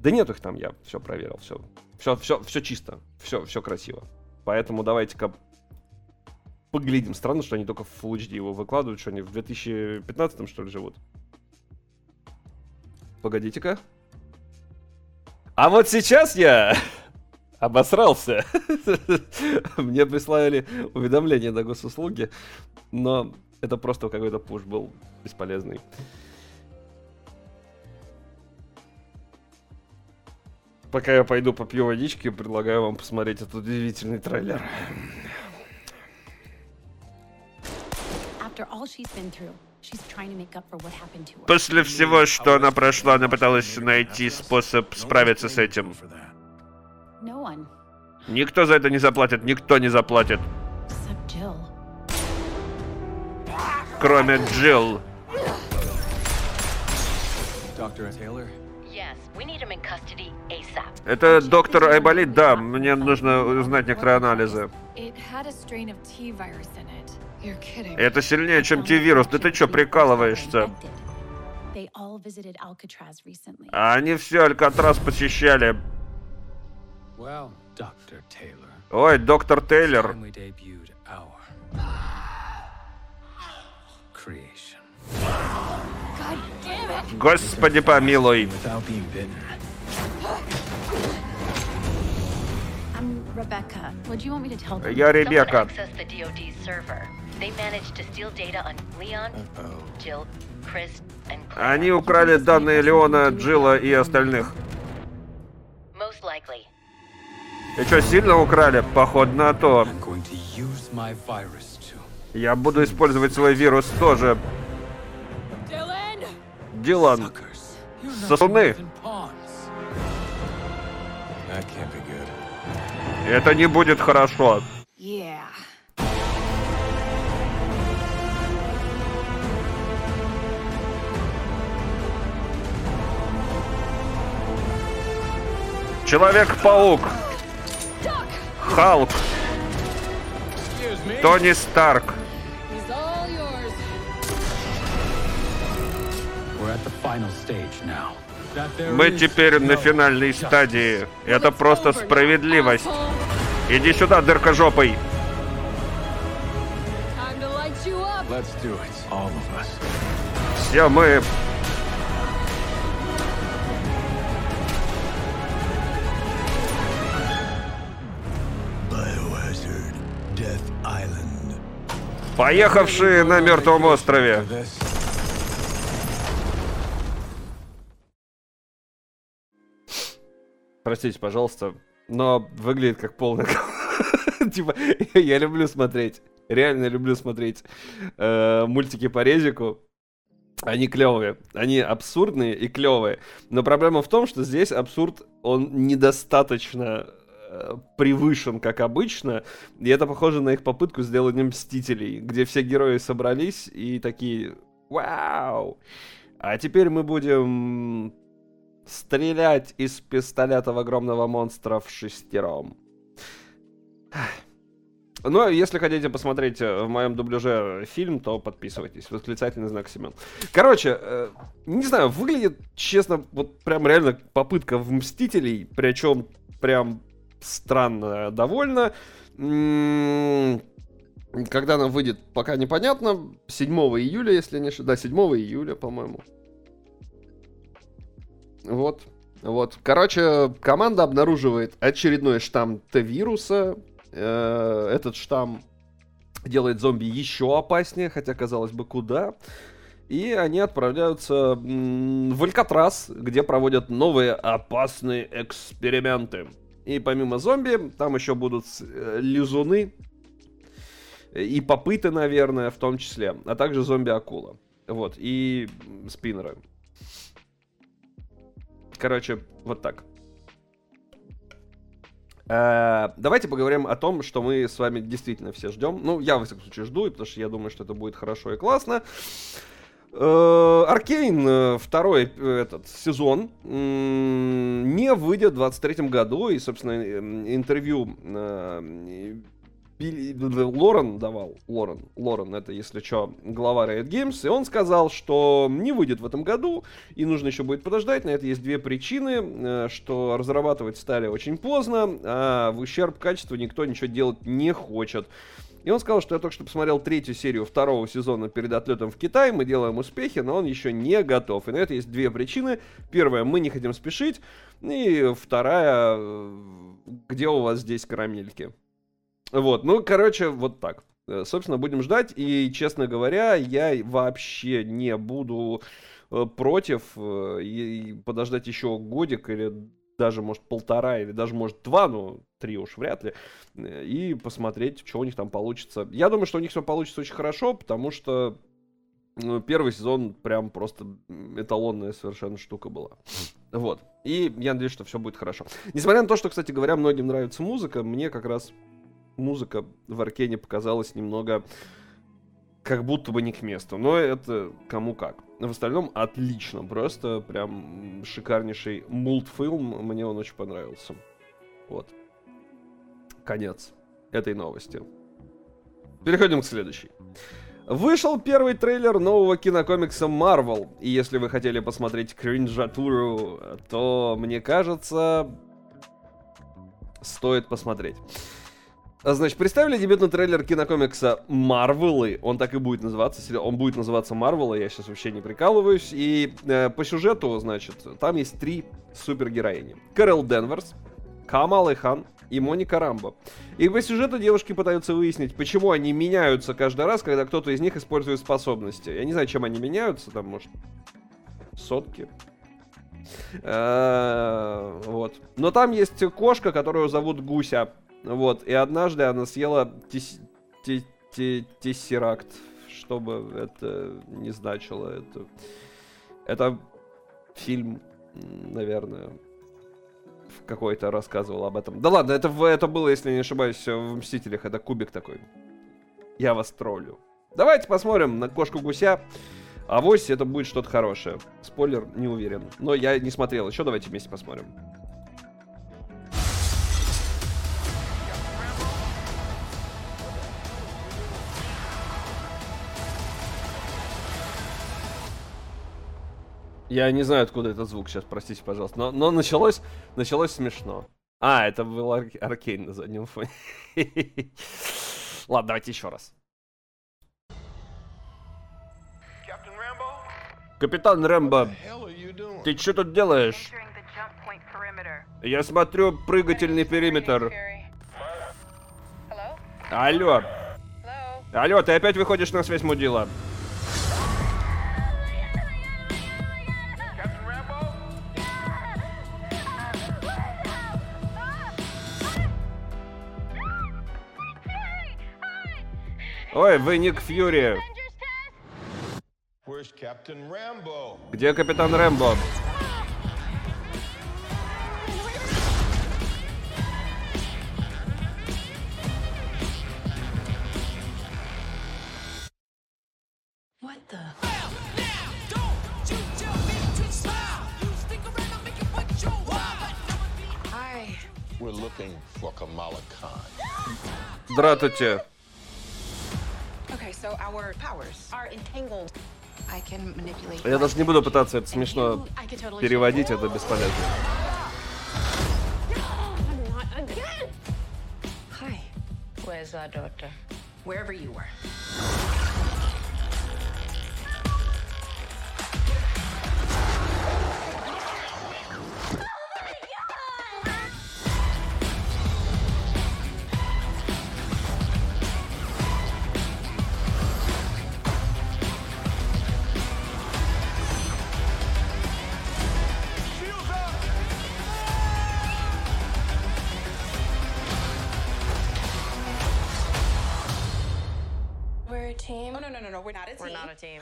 Да нет их там, я все проверил, все. Все, все, все чисто, все, все красиво. Поэтому давайте-ка поглядим. Странно, что они только в Full HD его выкладывают, что они в 2015 что ли живут. Погодите-ка. А вот сейчас я обосрался. Мне прислали уведомление на госуслуги, но это просто какой-то пуш был бесполезный. Пока я пойду попью водички, предлагаю вам посмотреть этот удивительный трейлер. После всего, что она прошла, она пыталась найти способ справиться с этим. Никто за это не заплатит, никто не заплатит. Кроме Джилл. Это доктор Айболит? Да, мне нужно узнать некоторые анализы. Это сильнее, чем T-вирус. Да ты что, прикалываешься? А они все Алькатрас посещали. Ой, доктор Тейлор. Господи помилуй. Я Ребекка. Они украли данные Леона, Джилла и остальных. И что, сильно украли? Походу на то. Я буду использовать свой вирус тоже. Дилан. Сосуны. Это не будет хорошо. Человек-паук. Халк. Тони Старк. Мы теперь на финальной стадии. Это просто справедливость. Иди сюда, дырка жопой. Все мы Поехавшие на мертвом острове. Простите, пожалуйста, но выглядит как полный... Типа, я люблю смотреть, реально люблю смотреть э, мультики по резику. Они клевые, они абсурдные и клевые. Но проблема в том, что здесь абсурд, он недостаточно Э, превышен, как обычно. И это похоже на их попытку сделать Мстителей, где все герои собрались и такие «Вау!» А теперь мы будем стрелять из пистолета в огромного монстра в шестером. Ну, если хотите посмотреть э, в моем дубляже фильм, то подписывайтесь. Восклицательный знак Семен. Короче, э, не знаю, выглядит, честно, вот прям реально попытка в Мстителей, причем прям странно довольно. Когда она выйдет, пока непонятно. 7 июля, если не ошибаюсь. Да, 7 июля, по-моему. Вот. Вот. Короче, команда обнаруживает очередной штамм Т-вируса. Э, этот штамм делает зомби еще опаснее, хотя, казалось бы, куда. И они отправляются в Алькатрас, где проводят новые опасные эксперименты. И помимо зомби, там еще будут э, лизуны и попыты, наверное, в том числе, а также зомби-акула. Вот, и спиннеры. Короче, вот так. Uh, давайте поговорим о том, что мы с вами действительно все ждем. Ну, я, во всяком случае, жду, потому что я думаю, что это будет хорошо и классно. Э, Аркейн э, второй э, этот сезон не выйдет в 23 году, и, собственно, интервью Лорен давал, Лорен, Лорен, это, если что, глава Riot Games, и он сказал, что не выйдет в этом году, и нужно еще будет подождать, на это есть две причины, что разрабатывать стали очень поздно, а в ущерб качеству никто ничего делать не хочет. И он сказал, что я только что посмотрел третью серию второго сезона перед отлетом в Китай, мы делаем успехи, но он еще не готов. И на это есть две причины. Первая, мы не хотим спешить. И вторая, где у вас здесь карамельки? Вот, ну, короче, вот так. Э, собственно, будем ждать. И, честно говоря, я вообще не буду э, против э, и подождать еще годик или даже, может, полтора или даже, может, два, ну, три уж вряд ли, и посмотреть, что у них там получится. Я думаю, что у них все получится очень хорошо, потому что Ну, первый сезон прям просто эталонная совершенно штука была. Вот. И я надеюсь, что все будет хорошо. Несмотря на то, что, кстати говоря, многим нравится музыка, мне как раз музыка в Аркене показалась немного как будто бы не к месту. Но это кому как. В остальном отлично. Просто прям шикарнейший мультфильм. Мне он очень понравился. Вот. Конец этой новости. Переходим к следующей. Вышел первый трейлер нового кинокомикса Marvel. И если вы хотели посмотреть кринжатуру, то, мне кажется, стоит посмотреть. Значит, представили дебютный трейлер кинокомикса Марвелы. Он так и будет называться. Он будет называться Марвелы, я сейчас вообще не прикалываюсь. И э, по сюжету, значит, там есть три супергероини. Кэрол Денверс, Камала Хан и Моника Рамбо. И по сюжету девушки пытаются выяснить, почему они меняются каждый раз, когда кто-то из них использует способности. Я не знаю, чем они меняются, там, может, сотки. Э, вот. Но там есть кошка, которую зовут Гуся. Вот. И однажды она съела тессеракт, чтобы это не значило. Это, это фильм, наверное, какой-то рассказывал об этом. Да ладно, это, это было, если не ошибаюсь, в Мстителях. Это кубик такой. Я вас троллю. Давайте посмотрим на кошку-гуся. А вось это будет что-то хорошее. Спойлер, не уверен. Но я не смотрел еще, давайте вместе посмотрим. Я не знаю, откуда этот звук сейчас, простите, пожалуйста. Но, но началось, началось смешно. А, это был ар- Аркейн на заднем фоне. Ладно, давайте еще раз. Капитан Рэмбо, ты что тут делаешь? Я смотрю прыгательный периметр. Алло. Алло, ты опять выходишь на связь, мудила? Ой, вы Ник Фьюри. Где капитан Рэмбо? Здравствуйте. Я даже не буду пытаться это смешно переводить, это бесполезно. Where's our daughter? Wherever you were. Team.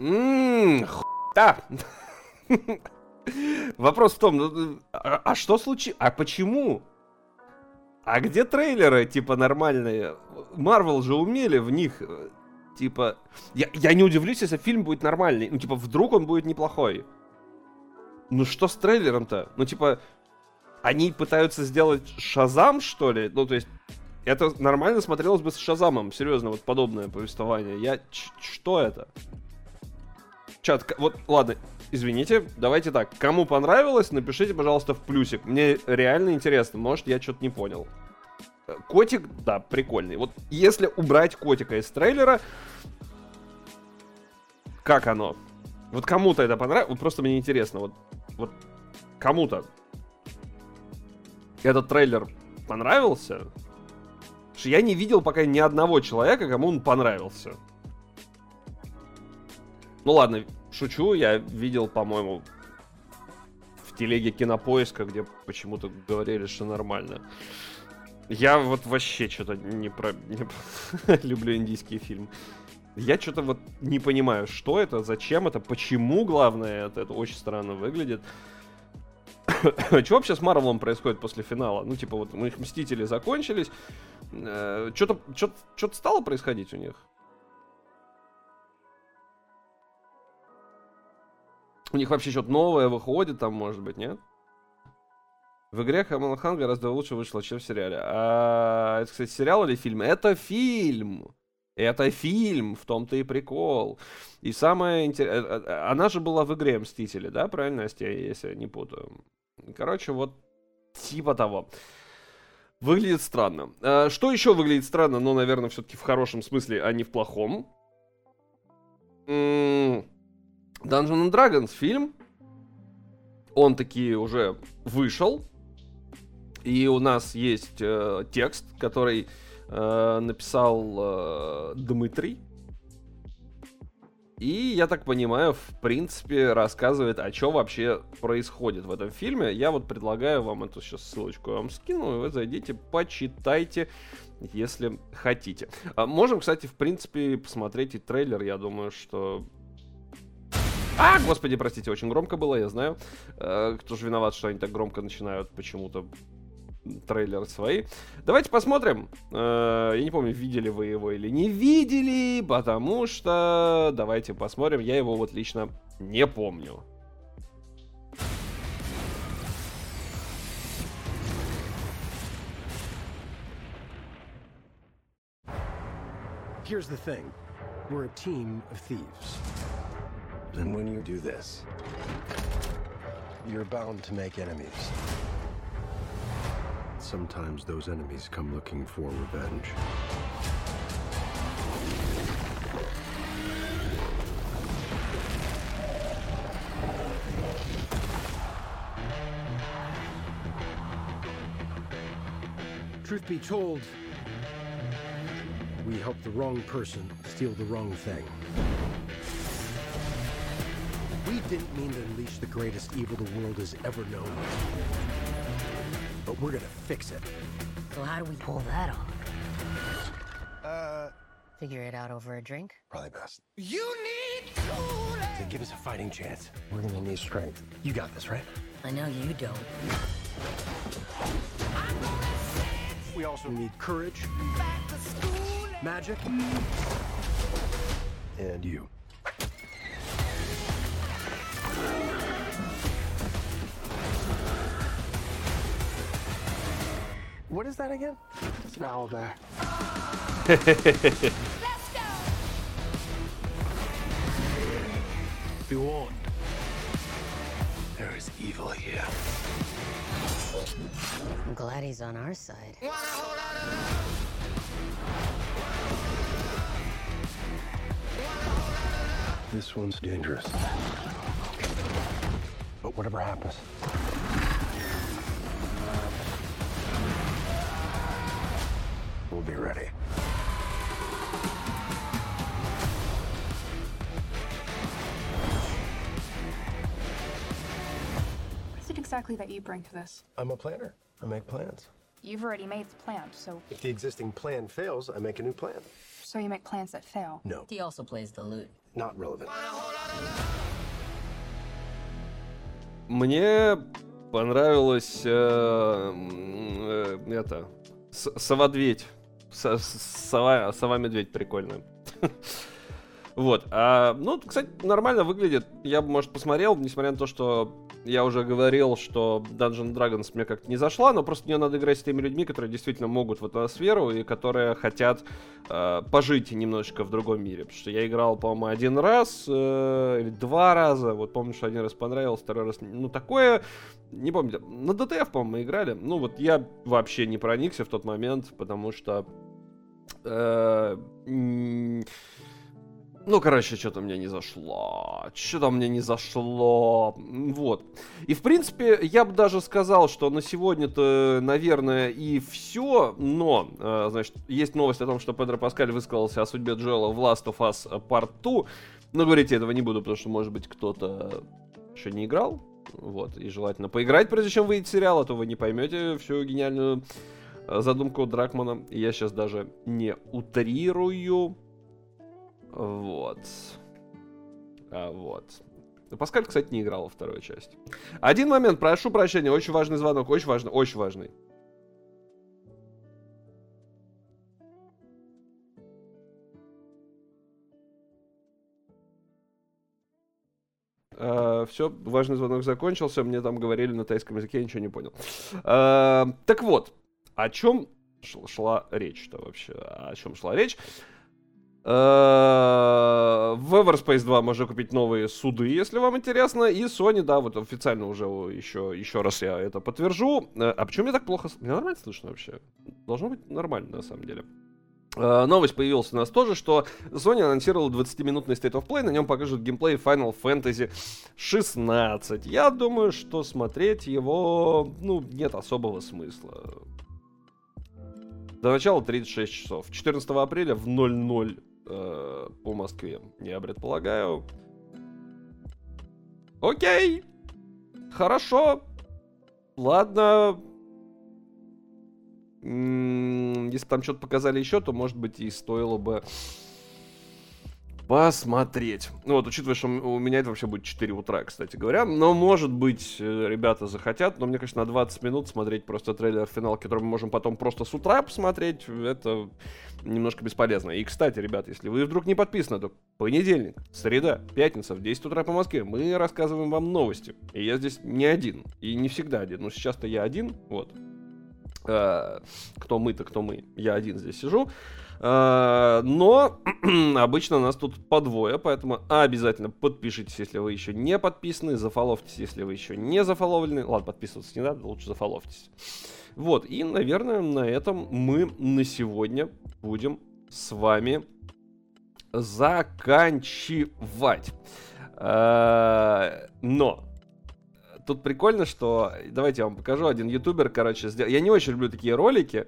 Ммм, да. Вопрос в том, ну, а, а что случилось? А почему? А где трейлеры, типа, нормальные? Марвел же умели в них, э, типа... Я, я не удивлюсь, если фильм будет нормальный. Ну, типа, вдруг он будет неплохой. Ну, что с трейлером-то? Ну, типа, они пытаются сделать Шазам, что ли? Ну, то есть, это нормально смотрелось бы с Шазамом. Серьезно, вот подобное повествование. Я... Ч что это? Чат, вот, ладно, извините, давайте так. Кому понравилось, напишите, пожалуйста, в плюсик. Мне реально интересно, может, я что-то не понял. Котик, да, прикольный. Вот если убрать котика из трейлера, как оно? Вот кому-то это понравилось, вот просто мне интересно, вот, вот кому-то этот трейлер понравился. Что я не видел пока ни одного человека, кому он понравился. Ну ладно, шучу, я видел, по-моему, в телеге кинопоиска, где почему-то говорили, что нормально. Я вот вообще что-то не про... Не... люблю индийские фильмы. Я что-то вот не понимаю, что это, зачем это, почему, главное, это, это очень странно выглядит. что вообще с Марвелом происходит после финала? Ну, типа, вот у них Мстители закончились. Э, что-то что что стало происходить у них? У них вообще что-то новое выходит там, может быть, нет? В игре Хамала Хан гораздо лучше вышло, чем в сериале. А это, кстати, сериал или фильм? Это фильм! Это фильм, в том-то и прикол. И самое интересное... Э, э, она же была в игре Мстители, да, правильно, если я, не путаю? Короче, вот типа того. Выглядит странно. А, что еще выглядит странно, но, наверное, все-таки в хорошем смысле, а не в плохом? М-м- Dungeons and Dragons фильм. Он таки уже вышел. И у нас есть э, текст, который э, написал э, Дмитрий. И, я так понимаю, в принципе, рассказывает, а что вообще происходит в этом фильме. Я вот предлагаю вам эту сейчас ссылочку я вам скину, и вы зайдите, почитайте, если хотите. А можем, кстати, в принципе, посмотреть и трейлер, я думаю, что а, господи, простите, очень громко было, я знаю. Э, кто же виноват, что они так громко начинают почему-то трейлер свои. Давайте посмотрим. Э, я не помню, видели вы его или не видели, потому что давайте посмотрим. Я его вот лично не помню. Here's the thing. We're a team of thieves. And when you do this, you're bound to make enemies. Sometimes those enemies come looking for revenge. Truth be told, we helped the wrong person steal the wrong thing. We didn't mean to unleash the greatest evil the world has ever known but we're gonna fix it. So how do we pull that off? Uh... Figure it out over a drink? Probably best. You need to... To give us a fighting chance, we're gonna need strength. You got this, right? I know you don't. We also need courage, magic, and you. What is that again? It's an owl bear. Be warned. There is evil here. I'm glad he's on our side. This one's dangerous. But whatever happens, We'll be ready. What is it exactly that you bring to this? I'm a planner. I make plans. You've already made the plan, so... If the existing plan fails, I make a new plan. So you make plans that fail? No. He also plays the lute. Not relevant. Мне понравилось э, э, это соводветь Сова, сова-медведь прикольная. Вот. А, ну, кстати, нормально выглядит. Я бы, может, посмотрел, несмотря на то, что я уже говорил, что Dungeon Dragons мне как-то не зашла, но просто мне надо играть с теми людьми, которые действительно могут в сферу и которые хотят э, пожить немножечко в другом мире. Потому что я играл, по-моему, один раз э, или два раза. Вот помню, что один раз понравилось, второй раз, ну, такое, не помню, на DTF, по-моему, мы играли. Ну, вот я вообще не проникся в тот момент, потому что... Э, Ну, короче, что-то мне не зашло. Что-то мне не зашло. Вот. И, в принципе, я бы даже сказал, что на сегодня-то, наверное, и все. Но, э, значит, есть новость о том, что Педро Паскаль высказался о судьбе Джоэла в Last of Us Part 2. Но говорить я этого не буду, потому что, может быть, кто-то еще не играл. Вот. И желательно поиграть, прежде чем выйдет сериал, а то вы не поймете всю гениальную э, задумку Дракмана. Я сейчас даже не утрирую. Вот. А, вот. Паскаль, кстати, не играл во второй части. Один момент, прошу прощения, очень важный звонок, очень важный, очень важный. все, важный звонок закончился, мне там говорили на тайском языке, я ничего не понял. Э, так вот, о чем шла речь-то вообще? О чем шла речь? Э, В Everspace 2 можно купить новые суды, если вам интересно. И Sony, да, вот официально уже еще, еще раз я это подтвержу. Э, А почему мне так плохо... Меня нормально слышно вообще? Должно быть нормально, на самом деле. Э, Новость появилась у нас тоже, что Sony анонсировала 20-минутный State of Play, на нем покажут геймплей Final Fantasy 16. Я думаю, что смотреть его, ну, нет особого смысла. До начала 36 часов. 14 апреля в 00 э, по Москве, я предполагаю. Окей. Хорошо. Ладно. М, Если там что-то показали еще, то, может быть, и стоило бы посмотреть. Ну вот, учитывая, что у меня это вообще будет 4 утра, кстати говоря. Но, может быть, э, ребята захотят. Но мне, конечно, на 20 минут смотреть просто трейлер финал, который мы можем потом просто с утра посмотреть, это немножко бесполезно. И, кстати, ребята, если вы вдруг не подписаны, то понедельник, среда, пятница в 10 утра по Москве мы рассказываем вам новости. И я здесь не один. И не всегда один. Но сейчас-то я один, вот. Э, Кто мы-то, кто мы. Я один здесь сижу. Э, Но обычно нас тут по двое, поэтому обязательно подпишитесь, если вы еще не подписаны, зафоловьтесь, если вы еще не зафоловлены. Ладно, подписываться не надо, лучше зафоловьтесь. Вот, и, наверное, на этом мы на сегодня будем с вами заканчивать. Э, Но тут прикольно, что... Давайте я вам покажу. Один ютубер, короче, сделал... Я не очень люблю такие ролики,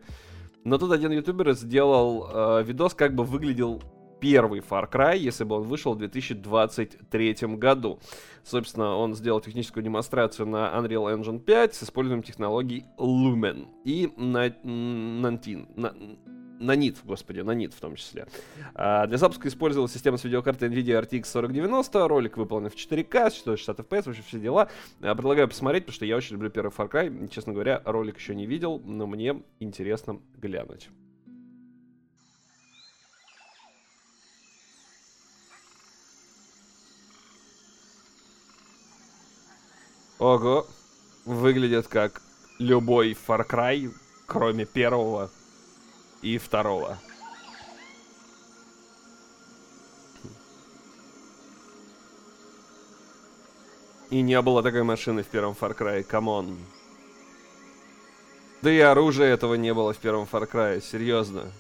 но тут один ютубер сделал э, видос, как бы выглядел первый Far Cry, если бы он вышел в 2023 году. Собственно, он сделал техническую демонстрацию на Unreal Engine 5 с использованием технологий Lumen и Nantin. На, Nanit, господи, Nanit в том числе. А, для запуска использовалась система с видеокартой NVIDIA RTX 4090. Ролик выполнен в 4К, 160 FPS, вообще все дела. А, предлагаю посмотреть, потому что я очень люблю первый Far Cry. Честно говоря, ролик еще не видел, но мне интересно глянуть. Ого, выглядит как любой Far Cry, кроме первого и второго. И не было такой машины в первом Far Cry, come on. Да и оружия этого не было в первом Far Cry, серьезно.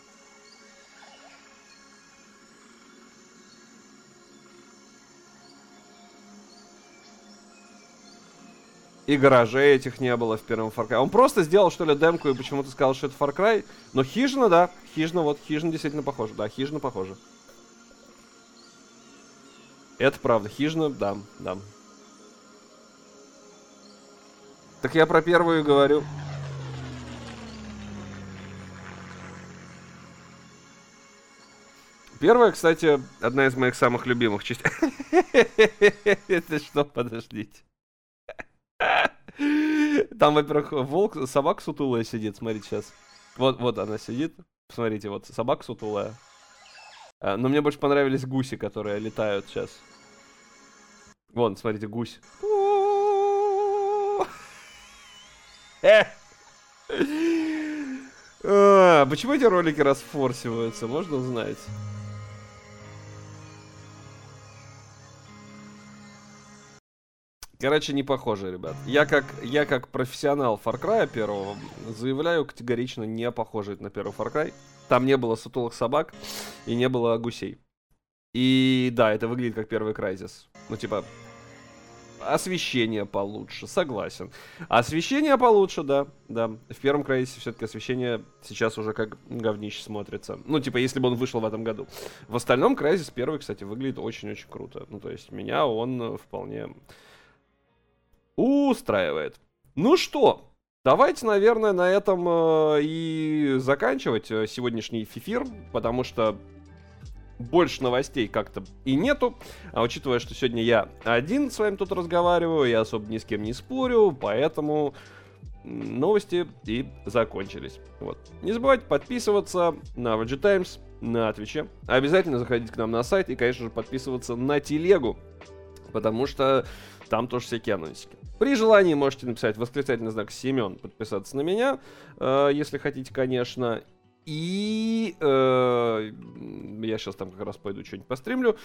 И гаражей этих не было в первом Far Cry. Он просто сделал, что ли, демку и почему-то сказал, что это Far Cry. Но хижина, да. Хижина, вот, хижина действительно похожа. Да, хижина похожа. Это правда. Хижина, да, да. Так я про первую говорю. Первая, кстати, одна из моих самых любимых частей. Это что, подождите. Там, во-первых, волк, собака сутулая сидит, смотрите сейчас. Вот, вот она сидит. Посмотрите, вот собака сутулая. А, Но мне больше понравились гуси, которые летают сейчас. Вон, смотрите, гусь. Э. А, Почему эти ролики расфорсиваются, можно узнать? Короче, не похоже, ребят. Я как, я как профессионал Far Cry первого заявляю категорично не похоже на первый Far Cry. Там не было сутулых собак и не было гусей. И да, это выглядит как первый Crysis. Ну, типа, освещение получше, согласен. Освещение получше, да, да. В первом Crysis все-таки освещение сейчас уже как говнище смотрится. Ну, типа, если бы он вышел в этом году. В остальном Crysis первый, кстати, выглядит очень-очень круто. Ну, то есть, меня он вполне устраивает. Ну что, Давайте, наверное, на этом э, и заканчивать э, сегодняшний фифир, потому что больше новостей как-то и нету. А учитывая, что сегодня я один с вами тут разговариваю, я особо ни с кем не спорю, поэтому новости и закончились. Вот. Не забывайте подписываться на VG Times, на Твиче. Обязательно заходите к нам на сайт и, конечно же, подписываться на телегу, потому что там тоже всякие анонсики. При желании можете написать восклицательный знак Семен, подписаться на меня, э, если хотите, конечно. И э, я сейчас там как раз пойду что-нибудь постримлю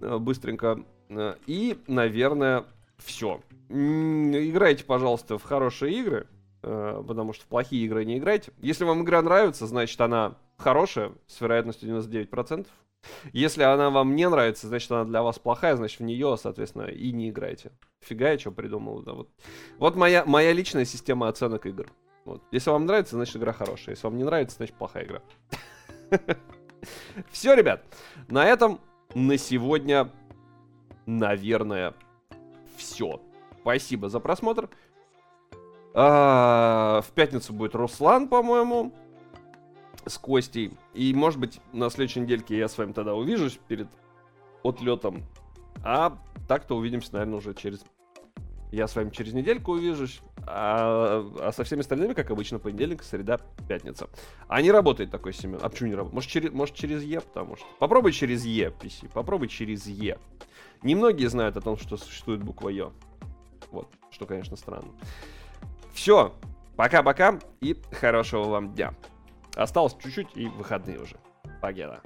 э, быстренько. Э, и, наверное, все. Играйте, пожалуйста, в хорошие игры, потому что в плохие игры не играйте. Если вам игра нравится, значит она хорошая, с вероятностью 99%. Если она вам не нравится, значит она для вас плохая, значит в нее, соответственно, и не играйте. Фига я что придумал. Да, вот вот моя, моя личная система оценок игр. Вот. Если вам нравится, значит игра хорошая. Если вам не нравится, значит плохая игра. Все, ребят. На этом на сегодня, наверное, все. Спасибо за просмотр. А, в пятницу будет Руслан, по-моему, с Костей. И, может быть, на следующей недельке я с вами тогда увижусь перед отлетом. А так-то увидимся, наверное, уже через я с вами через недельку увижусь, а, а со всеми остальными, как обычно, понедельник, среда, пятница. А не работает такой Семен. А почему не работает? Может, через, может, через Е, потому что... Попробуй через Е, PC. Попробуй через Е. Немногие знают о том, что существует буква Ё. Вот, что, конечно, странно. Все, пока-пока и хорошего вам дня. Осталось чуть-чуть и выходные уже. Погеда.